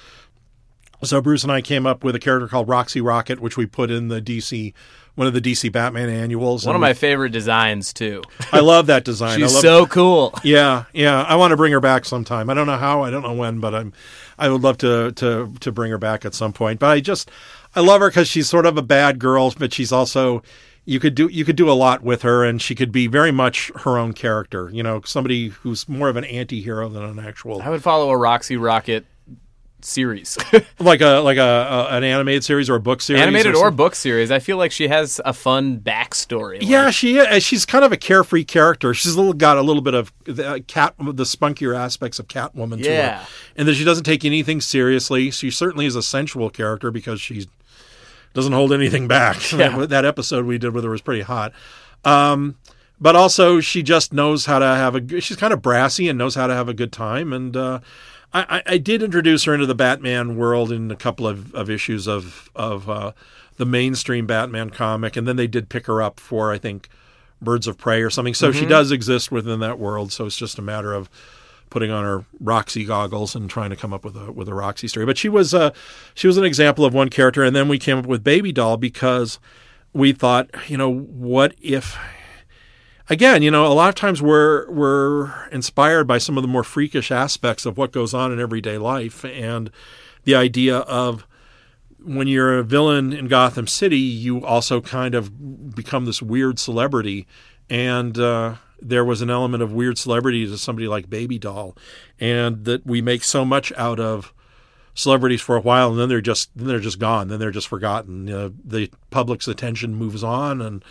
so Bruce and I came up with a character called Roxy Rocket, which we put in the DC one of the DC Batman annuals. One of my favorite designs too. I love that design. I She's love, so cool. yeah, yeah. I want to bring her back sometime. I don't know how. I don't know when, but I'm. I would love to to to bring her back at some point. But I just I love her because she's sort of a bad girl, but she's also you could do you could do a lot with her, and she could be very much her own character. You know, somebody who's more of an anti-hero than an actual I would follow a Roxy Rocket series, like a like a, a an animated series or a book series, animated or something. book series. I feel like she has a fun backstory. Yeah, she is. She's kind of a carefree character. She's a little got a little bit of the cat, the spunkier aspects of Catwoman to Yeah. her, and that she doesn't take anything seriously. She certainly is a sensual character because she doesn't hold anything back. Yeah. that episode we did with her was pretty hot. Um, but also, she just knows how to have a. She's kind of brassy and knows how to have a good time. And uh, I, I, did introduce her into the Batman world in a couple of, of issues of of uh, the mainstream Batman comic, and then they did pick her up for I think Birds of Prey or something. So she does exist within that world. So it's just a matter of putting on her Roxy goggles and trying to come up with a with a Roxy story. But she was uh, she was an example of one character, and then we came up with Baby Doll because we thought, you know, what if again, you know, a lot of times we're we're inspired by some of the more freakish aspects of what goes on in everyday life, and the idea of when you're a villain in Gotham City, you also kind of become this weird celebrity, and uh, there was an element of weird celebrity to somebody like Baby Doll, and that we make so much out of celebrities for a while, and then they're just then they're just gone, then they're just forgotten. Uh, the public's attention moves on, and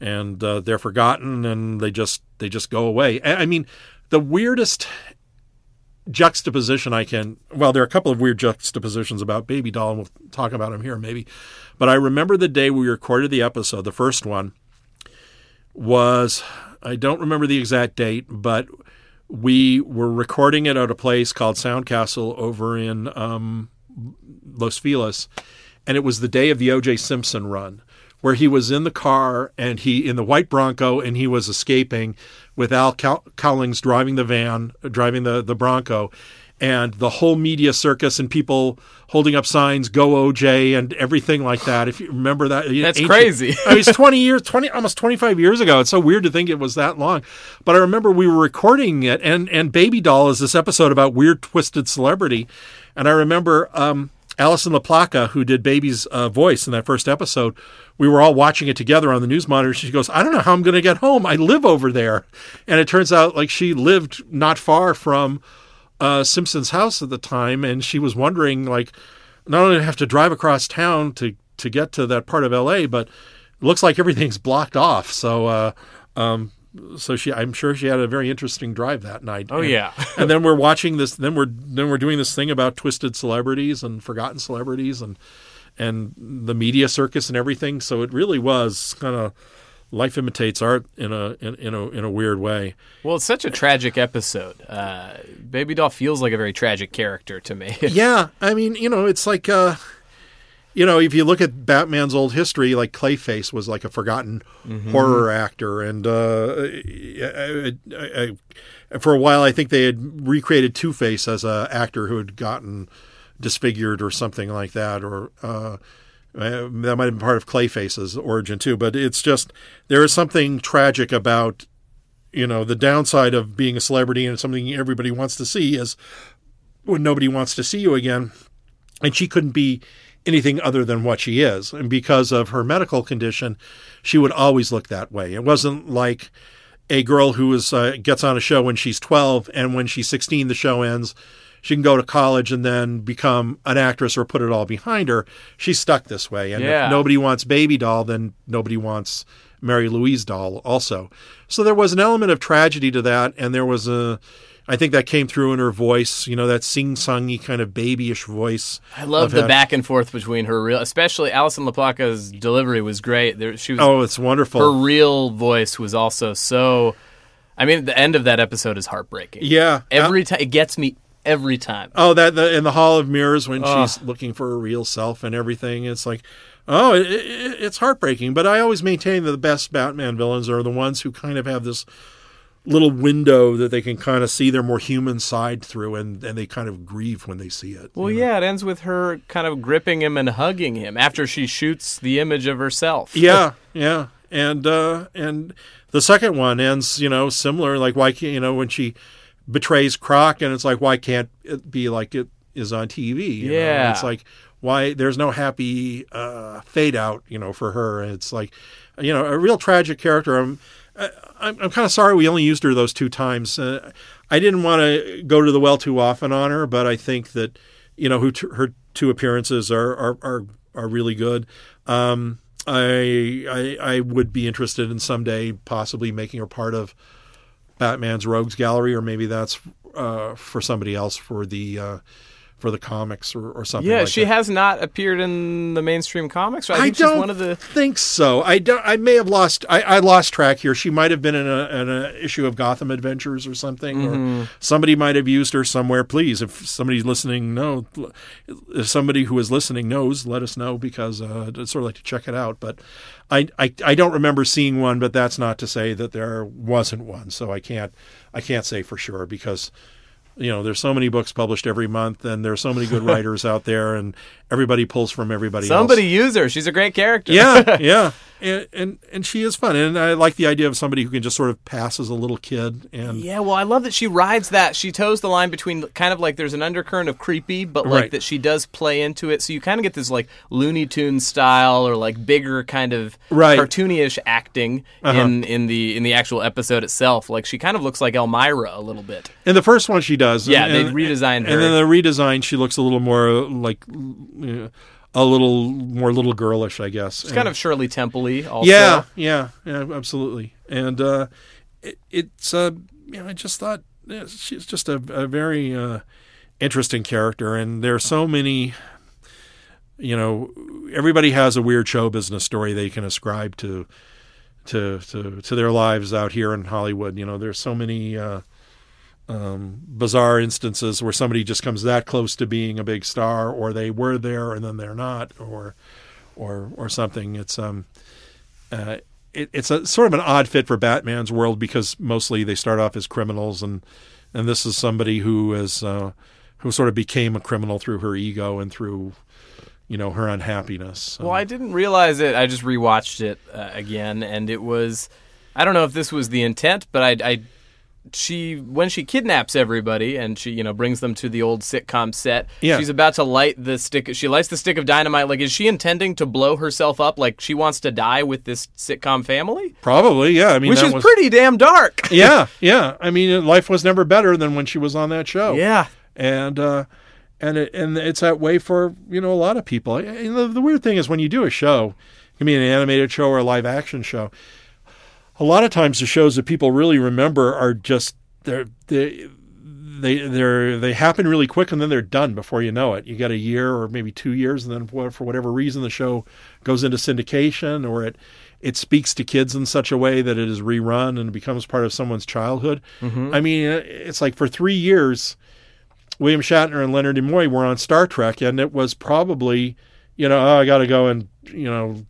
and uh, they're forgotten, and they just they just go away. I mean, the weirdest juxtaposition I can. Well, there are a couple of weird juxtapositions about Baby Doll, and we'll talk about them here maybe. But I remember the day we recorded the episode, the first one was I don't remember the exact date, but we were recording it at a place called Soundcastle over in um, Los Feliz, and it was the day of the O.J. Simpson run, where he was in the car and he in the white Bronco and he was escaping with Al Cow- Cowlings driving the van, driving the the Bronco, and the whole media circus and people holding up signs "Go OJ" and everything like that. If you remember that, That's ancient- crazy. I mean, it's twenty years, twenty almost twenty five years ago. It's so weird to think it was that long, but I remember we were recording it, and and Baby Doll is this episode about weird twisted celebrity, and I remember. um Alison La Placa, who did Baby's uh, voice in that first episode, we were all watching it together on the news monitor. She goes, "I don't know how I'm going to get home. I live over there," and it turns out like she lived not far from uh, Simpson's house at the time, and she was wondering like, not only have to drive across town to to get to that part of L.A., but looks like everything's blocked off. So, uh, um, so she, I'm sure she had a very interesting drive that night. Oh, And- yeah. and then we're watching this. Then we're then we're doing this thing about twisted celebrities and forgotten celebrities and and the media circus and everything. So it really was kind of life imitates art in a in, in a in a weird way. Well, it's such a tragic episode. Uh, Baby Doll feels like a very tragic character to me. yeah, I mean, you know, it's like, uh, you know, if you look at Batman's old history, like Clayface was like a forgotten horror actor, and uh, I, I, I, for a while, I think they had recreated Two Face as a actor who had gotten disfigured or something like that, or. Uh, uh, that might have been part of Clayface's origin too, but it's just there is something tragic about you know the downside of being a celebrity and something everybody wants to see is when nobody wants to see you again. And she couldn't be anything other than what she is. And because of her medical condition, she would always look that way. It wasn't like a girl who is uh, gets on a show when she's 12 and when she's 16 the show ends she can go to college and then become an actress or put it all behind her she's stuck this way and Yeah. if nobody wants baby doll then nobody wants Mary Louise Dahl also so there was an element of tragedy to that and there was a i think that came through in her voice you know that sing-songy kind of babyish voice I love the back and forth between her real, especially Alison La Placa's delivery was great. There, she was oh it's wonderful her real voice was also so. I mean, the end of that episode is heartbreaking. yeah every uh, time it gets me every time. Oh, that the, in the Hall of Mirrors when she's looking for her real self and everything. It's like, Oh, it, it, it's heartbreaking, but I always maintain that the best Batman villains are the ones who kind of have this little window that they can kind of see their more human side through, and, and they kind of grieve when they see it. Well, yeah, it ends with her kind of gripping him and hugging him after she shoots the image of herself. Yeah, yeah, and uh, and the second one ends, you know, similar. Like why can't you know when she betrays Croc, and it's like why can't it be like it is on TV? you know? Yeah. it's like why there's no happy uh, fade out, you know, for her. It's like you know a real tragic character. I'm I- I'm, I'm kind of sorry we only used her those two times. Uh, I didn't want to go to the well too often on her, but I think that you know t- her two appearances are are are, are really good. Um, I, I I would be interested in someday possibly making her part of Batman's Rogues Gallery, or maybe that's uh, for somebody else for the uh, for the comics or, or something. Yeah, like she that. has not appeared in the mainstream comics. I I think don't one of the. think so. I don't. I may have lost. I, I lost track here. She might have been in a, in a issue of Gotham Adventures or something, Mm-hmm. or somebody might have used her somewhere. Please, if somebody's listening, no, if somebody who is listening knows, let us know because uh, I'd sort of like to check it out. But I, I I don't remember seeing one. But that's not to say that there wasn't one. So I can't I can't say for sure because you know there's so many books published every month and there's so many good writers out there and everybody pulls from everybody else. Somebody use her. She's a great character. Yeah, yeah, and, and and she is fun, and I like the idea of somebody who can just sort of pass as a little kid, and Yeah, well, I love that she rides that. She toes the line between kind of like there's an undercurrent of creepy, but like Right. that she does play into it. So you kind of get this like Looney Tunes style or like bigger kind of Right. cartoonyish acting uh-huh. in in the in the actual episode itself. Like she kind of looks like Elmyra a little bit. in the first one she does. Yeah, and, they and- redesigned her. and then the redesign she looks a little more like uh, a little more little girlish, I guess. It's kind of Shirley Temple-y also. yeah, yeah, yeah, absolutely, and uh, it, it's uh, you know, I just thought yeah, she's just a, a very uh, interesting character, and there are so many. You know, everybody has a weird show business story they can ascribe to to to to their lives out here in Hollywood. You know, there's so many uh, um, bizarre instances where somebody just comes that close to being a big star, or they were there and then they're not, or or or something. It's um, uh, it, it's a sort of an odd fit for Batman's world because mostly they start off as criminals, and and this is somebody who is uh, who sort of became a criminal through her ego and through you know her unhappiness. Well, I didn't realize it. I just rewatched it uh, again, and it was. I don't know if this was the intent, but I, I, she when she kidnaps everybody and she you know brings them to the old sitcom set. Yeah. She's about to light the stick. She lights the stick of dynamite. Like, is she intending to blow herself up? Like, she wants to die with this sitcom family, Probably, yeah. I mean, which is was- pretty damn dark. yeah, yeah. I mean, life was never better than when she was on that show. Yeah. and uh, and it, and it's that way for you know a lot of people. And the, the weird thing is when you do a show, it can be an animated show or a live action show. A lot of times, the shows that people really remember are just they're they they they're they happen really quick and then they're done before you know it. You get a year or maybe two years, and then for whatever reason, the show goes into syndication or it it speaks to kids in such a way that it is rerun and becomes part of someone's childhood. Mm-hmm. I mean, uh, it's like for three years. William Shatner and Leonard Nimoy were on Star Trek, and it was probably, you know, oh, I got to go and you know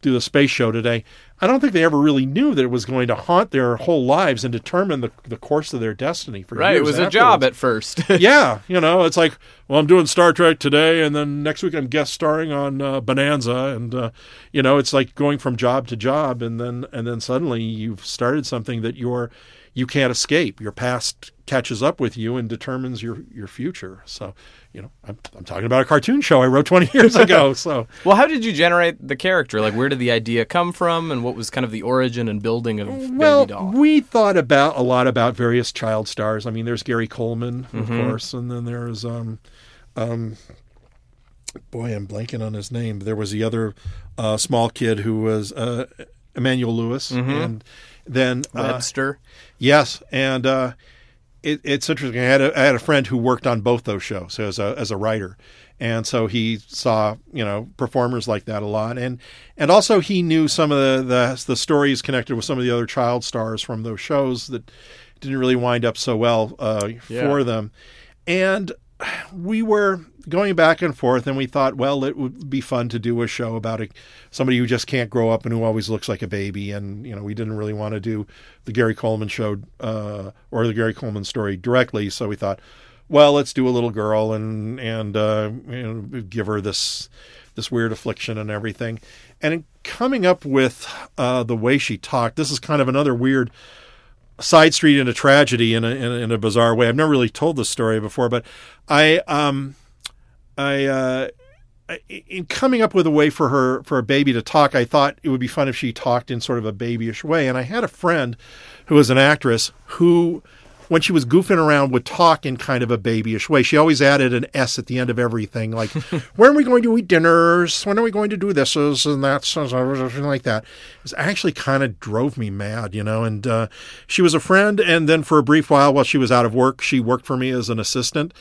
do the space show today. I don't think they ever really knew that it was going to haunt their whole lives and determine the the course of their destiny for Right. It years was a job at first. yeah, you know, it's like, well, I'm doing Star Trek today, and then next week I'm guest starring on uh, Bonanza, and uh, you know, it's like going from job to job, and then and then suddenly you've started something that you're you can't escape. Your past catches up with you and determines your your future. So, you know, I'm I'm talking about a cartoon show I wrote 20 years ago. So, well, how did you generate the character? Like, where did the idea come from, and what was kind of the origin and building of well, Baby Doll? we thought about a lot about various child stars. I mean, there's Gary Coleman, of Mhm. course, and then there's um, um, boy, I'm blanking on his name. There was the other uh, small kid who was uh, Emmanuel Lewis, Mhm. and then uh, Webster. Yes, and uh, it, it's interesting. I had a, I had a friend who worked on both those shows as a as a writer, and so he saw you know performers like that a lot, and and also he knew some of the the, the stories connected with some of the other child stars from those shows that didn't really wind up so well uh, Yeah. for them, and we were going back and forth, and we thought, well, it would be fun to do a show about a, somebody who just can't grow up and who always looks like a baby. And you know, we didn't really want to do the Gary Coleman show uh, or the Gary Coleman story directly, so we thought, well, let's do a little girl and and uh, you know, give her this this weird affliction and everything. And in coming up with uh, the way she talked, this is kind of another weird side street into tragedy in a, tragedy in a, in a bizarre way. I've never really told this story before, but I um I uh in coming up with a way for her for a baby to talk, I thought it would be fun if she talked in sort of a babyish way. And I had a friend who was an actress who when she was goofing around would talk in kind of a babyish way. She always added an S at the end of everything, like when are we going to eat dinners? When are we going to do this and that, something like that. It was actually kind of drove me mad, you know. And uh, she was a friend, and then for a brief while, while she was out of work, she worked for me as an assistant,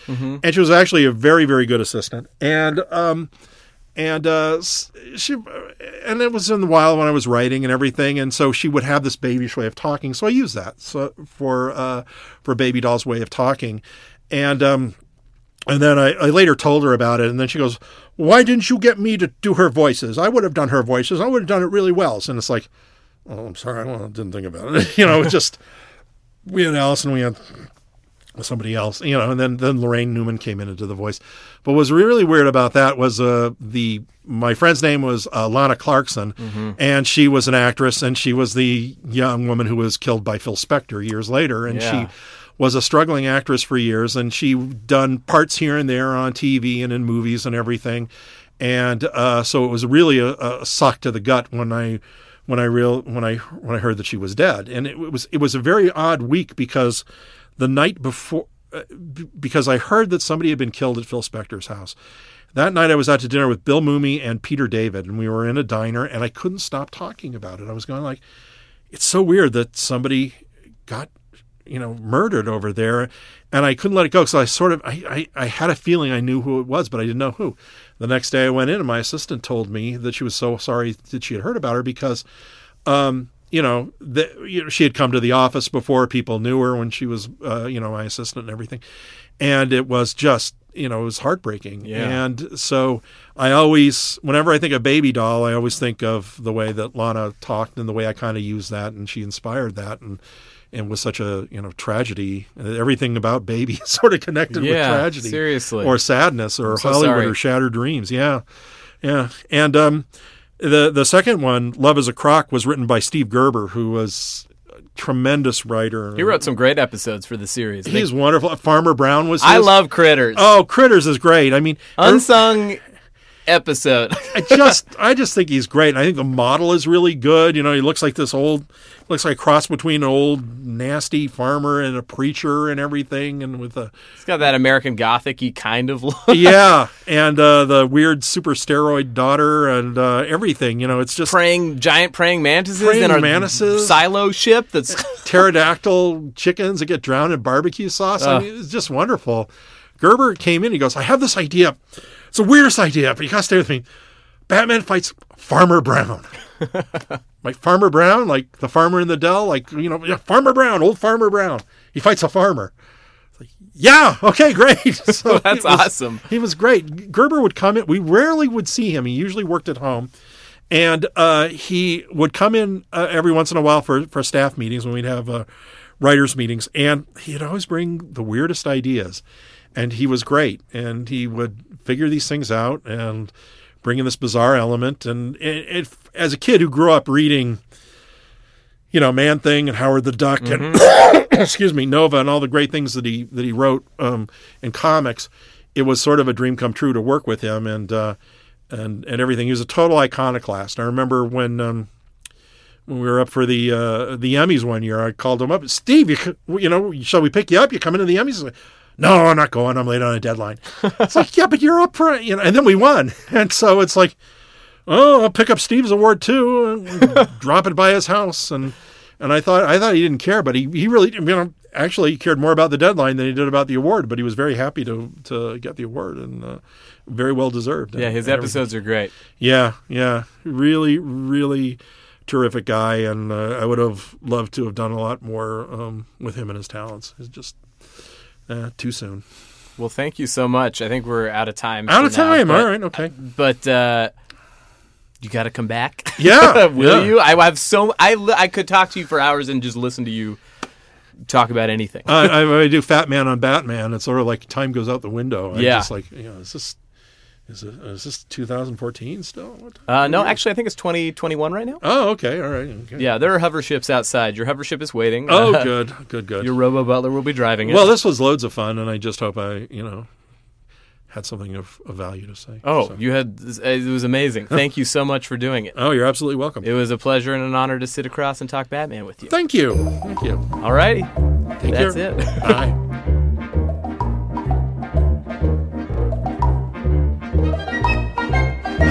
and she was actually a very, very good assistant. And um, and uh, she and it was in the while when I was writing and everything, and so she would have this babyish way of talking. So I used that so for uh, for Baby Doll's way of talking, and um, and then I, I later told her about it, and then she goes, "Why didn't you get me to do her voices? I would have done her voices. I would have done it really well." And it's like, "Oh, I'm sorry, I didn't think about it." you know, just we had Alison, we had somebody else, you know, and then then Laraine Newman came in into the voice. But what was really weird about that was uh, the my friend's name was uh, Lana Clarkson, and she was an actress, and she was the young woman who was killed by Phil Spector years later, and Yeah. she was a struggling actress for years, and she done parts here and there on TV and in movies and everything, and uh, so it was really a, a suck to the gut when I when I real when I when I heard that she was dead, and it was it was a very odd week because the night before uh, because I heard that somebody had been killed at Phil Spector's house. That night I was out to dinner with Bill Mumy and Peter David, and we were in a diner, and I couldn't stop talking about it. I was going like, "It's so weird that somebody got, you know, murdered over there," and I couldn't let it go. So I sort of, I, I, I had a feeling I knew who it was, but I didn't know who. The next day I went in, and my assistant told me that she was so sorry that she had heard about her because um, you know, the, you know, she had come to the office before. People knew her when she was, uh, you know, my assistant and everything, and it was just, you know, it was heartbreaking. Yeah. And so I always, whenever I think of Baby Doll, I always think of the way that Lana talked and the way I kind of used that, and she inspired that, and and was such a you know tragedy. Everything about Baby is sort of connected with tragedy, seriously. or sadness, or so Hollywood, sorry. or shattered dreams. Yeah, yeah, and um, the the second one, Love is a Croc, was written by Steve Gerber, who was a tremendous writer. He wrote some great episodes for the series. He's wonderful. Farmer Brown was. I love Critters. Oh, Critters is great. I mean, er, Unsung episode. I just I just think he's great. I think the model is really good. You know, he looks like this old looks like a cross between an old nasty farmer and a preacher and everything and with a He's got that American Gothic-y kind of look. yeah, and uh, the weird super steroid daughter and uh, everything. You know, it's just praying giant praying mantises Praying in a mantises. silo ship that's pterodactyl chickens that get drowned in barbecue sauce. I mean, it's just wonderful. Gerber came in. He goes, "I have this idea. It's the weirdest idea, but you gotta stay with me. Batman fights Farmer Brown." like Farmer Brown, like the farmer in the Dell, like you know, yeah, Farmer Brown, old Farmer Brown. He fights a farmer. It's like, yeah, okay, great. So That's was- awesome. He was great. Gerber would come in. We rarely would see him. He usually worked at home, and uh, he would come in uh, every once in a while for for staff meetings when we'd have uh, writers meetings, and he'd always bring the weirdest ideas, and he was great, and he would figure these things out and bring in this bizarre element, and it, it, as a kid who grew up reading. You know, Man Thing and Howard the Duck and excuse me, Nova and all the great things that he that he wrote um, in comics. It was sort of a dream come true to work with him and uh, and and everything. He was a total iconoclast. I remember when um, when we were up for the uh, the Emmys one year, I called him up. Steve, you you know, shall we pick you up? You come into the Emmys? He's no, I'm not going. I'm late on a deadline. it's like, yeah, but you're up for it, you know. And then we won, and so it's like, oh, I'll pick up Steve's award too, and drop it by his house, and and I thought I thought he didn't care, but he he really, you know, actually he cared more about the deadline than he did about the award. But he was very happy to to get the award, and uh, very well deserved. Yeah, and- his and everything. episodes are great. Yeah, yeah, really, really terrific guy, and uh, I would have loved to have done a lot more um, with him and his talents. It's just uh, too soon. Well, thank you so much. I think we're out of time. Out of now, time. but- All right. Okay. But uh, you got to come back. Yeah. Will yeah. you? I have so I I could talk to you for hours and just listen to you talk about anything. I, I, I do Fat Man on Batman. It's sort of like time goes out the window. I Yeah. just like, you know, it's this is it is this 2014 still? Uh, no, actually, I think it's 2021 right now. Oh, okay. All right. Okay. Yeah, there are hover ships outside. Your hover ship is waiting. Oh, Uh, good, good, good. Your Robo Butler will be driving it. well, this was loads of fun, and I just hope I, you know, had something of, of value to say. oh, So- you had it was amazing. Thank you so much for doing it. Oh, you're absolutely welcome. It was a pleasure and an honor to sit across and talk Batman with you. Thank you. Thank you. All righty, that's care. it. Bye.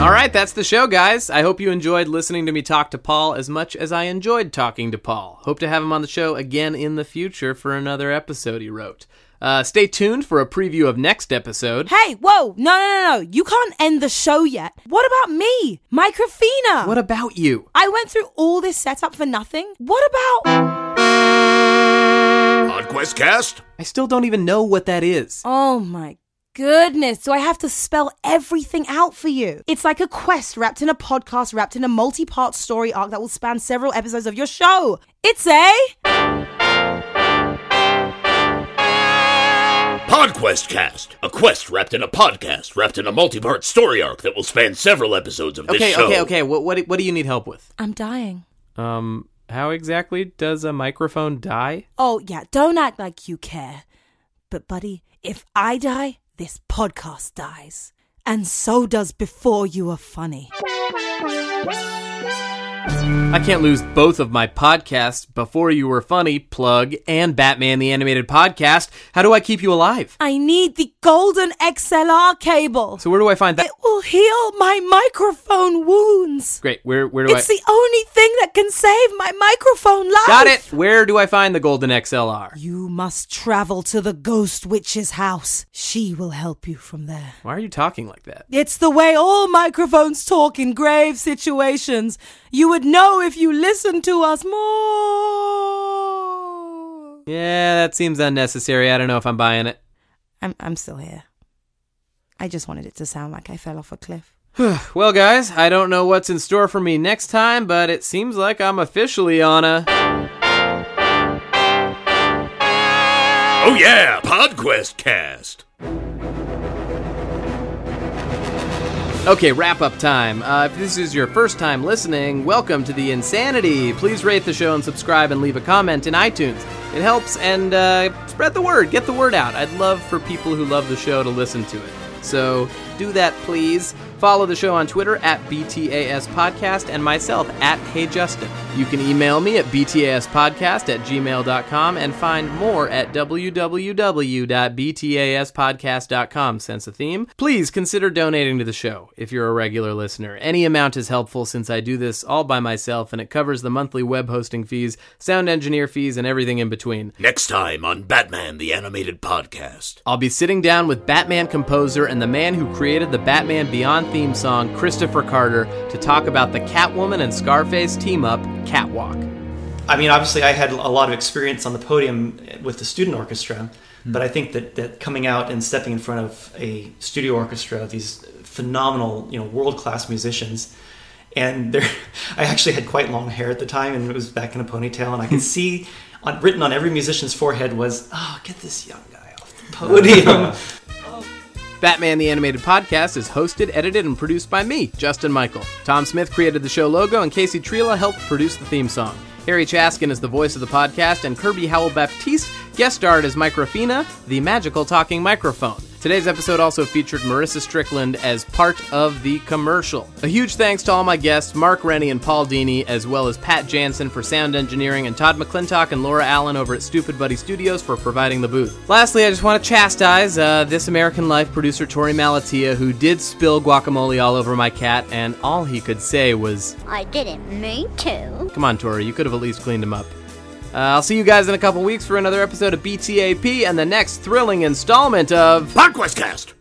All right, that's the show, guys. I hope you enjoyed listening to me talk to Paul as much as I enjoyed talking to Paul. Hope to have him on the show again in the future for another episode he wrote. Uh, stay tuned for a preview of next episode. Hey, whoa, no, no, no, no. You can't end the show yet. What about me? Microfina. What about you? I went through all this setup for nothing. What about. PodQuest Cast? I still don't even know what that is. Oh my goodness. Do I have to spell everything out for you? It's like a quest wrapped in a podcast, wrapped in a multi part story arc that will span several episodes of your show. It's a. PodQuest Cast, a quest wrapped in a podcast, wrapped in a multi-part story arc that will span several episodes of this Okay, show. okay, okay. What, what what do you need help with? I'm dying. Um, how exactly does a microphone die? Oh, yeah, don't act like you care. But, buddy, if I die, this podcast dies. And so does Before You Were Funny. I can't lose both of my podcasts, Before You Were Funny, Plug, and Batman the Animated Podcast. How do I keep you alive? I need the golden XLR cable. So where do I find that? It will heal my microphone wounds. Great. Where where do It's I? It's the only thing that can save my microphone life. Got it. Where do I find the Golden XLR? You must travel to the ghost witch's house. She will help you from there. Why are you talking like that? It's the way all microphones talk in grave situations. You would know if you listened to us more. Yeah, that seems unnecessary. I don't know if I'm buying it. I'm I'm still here. I just wanted it to sound like I fell off a cliff. Well, guys, I don't know what's in store for me next time, but it seems like I'm officially on a. Oh yeah, PodQuest Cast. Okay, wrap up time. Uh, if this is your first time listening, welcome to the insanity. Please rate the show and subscribe and leave a comment in iTunes. It helps and uh, spread the word. Get the word out. I'd love for people who love the show to listen to it. So do that, please. Follow the show on Twitter at BTAS Podcast and myself at Hey Justin. You can email me at BTASpodcast at gmail.com and find more at www.btaspodcast.com. Sense a theme? Please consider donating to the show if you're a regular listener. Any amount is helpful since I do this all by myself and it covers the monthly web hosting fees, sound engineer fees, and everything in between. Next time on Batman the Animated Podcast. I'll be sitting down with Batman composer and the man who created the Batman Beyond theme song, Kristopher Carter, to talk about the Catwoman and Scarface team up, Catwalk. I mean, obviously, I had a lot of experience on the podium with the student orchestra, hmm. but I think that, that coming out and stepping in front of a studio orchestra, of these phenomenal, you know, world class musicians, and there, I actually had quite long hair at the time, and it was back in a ponytail, and I could see on, written on every musician's forehead was, "Oh, get this young guy off the podium." Batman the Animated Podcast is hosted, edited, and produced by me, Justin Michael. Tom Smith created the show logo, and Casey Trela helped produce the theme song. Harry Chaskin is the voice of the podcast, and Kirby Howell Baptiste guest starred as Microfina, the magical talking microphone. Today's episode also featured Marissa Strickland as part of the commercial. A huge thanks to all my guests, Mark Rennie and Paul Dini, as well as Pat Jansen for sound engineering, and Todd McClintock and Laura Allen over at Stupid Buddy Studios for providing the booth. Lastly, I just want to chastise uh, This American Life producer Torey Malatia, who did spill guacamole all over my cat, and all he could say was, I didn't mean to. Come on, Torey, you could have at least cleaned him up. Uh, I'll see you guys in a couple weeks for another episode of BTAP and the next thrilling installment of PodQuest Cast.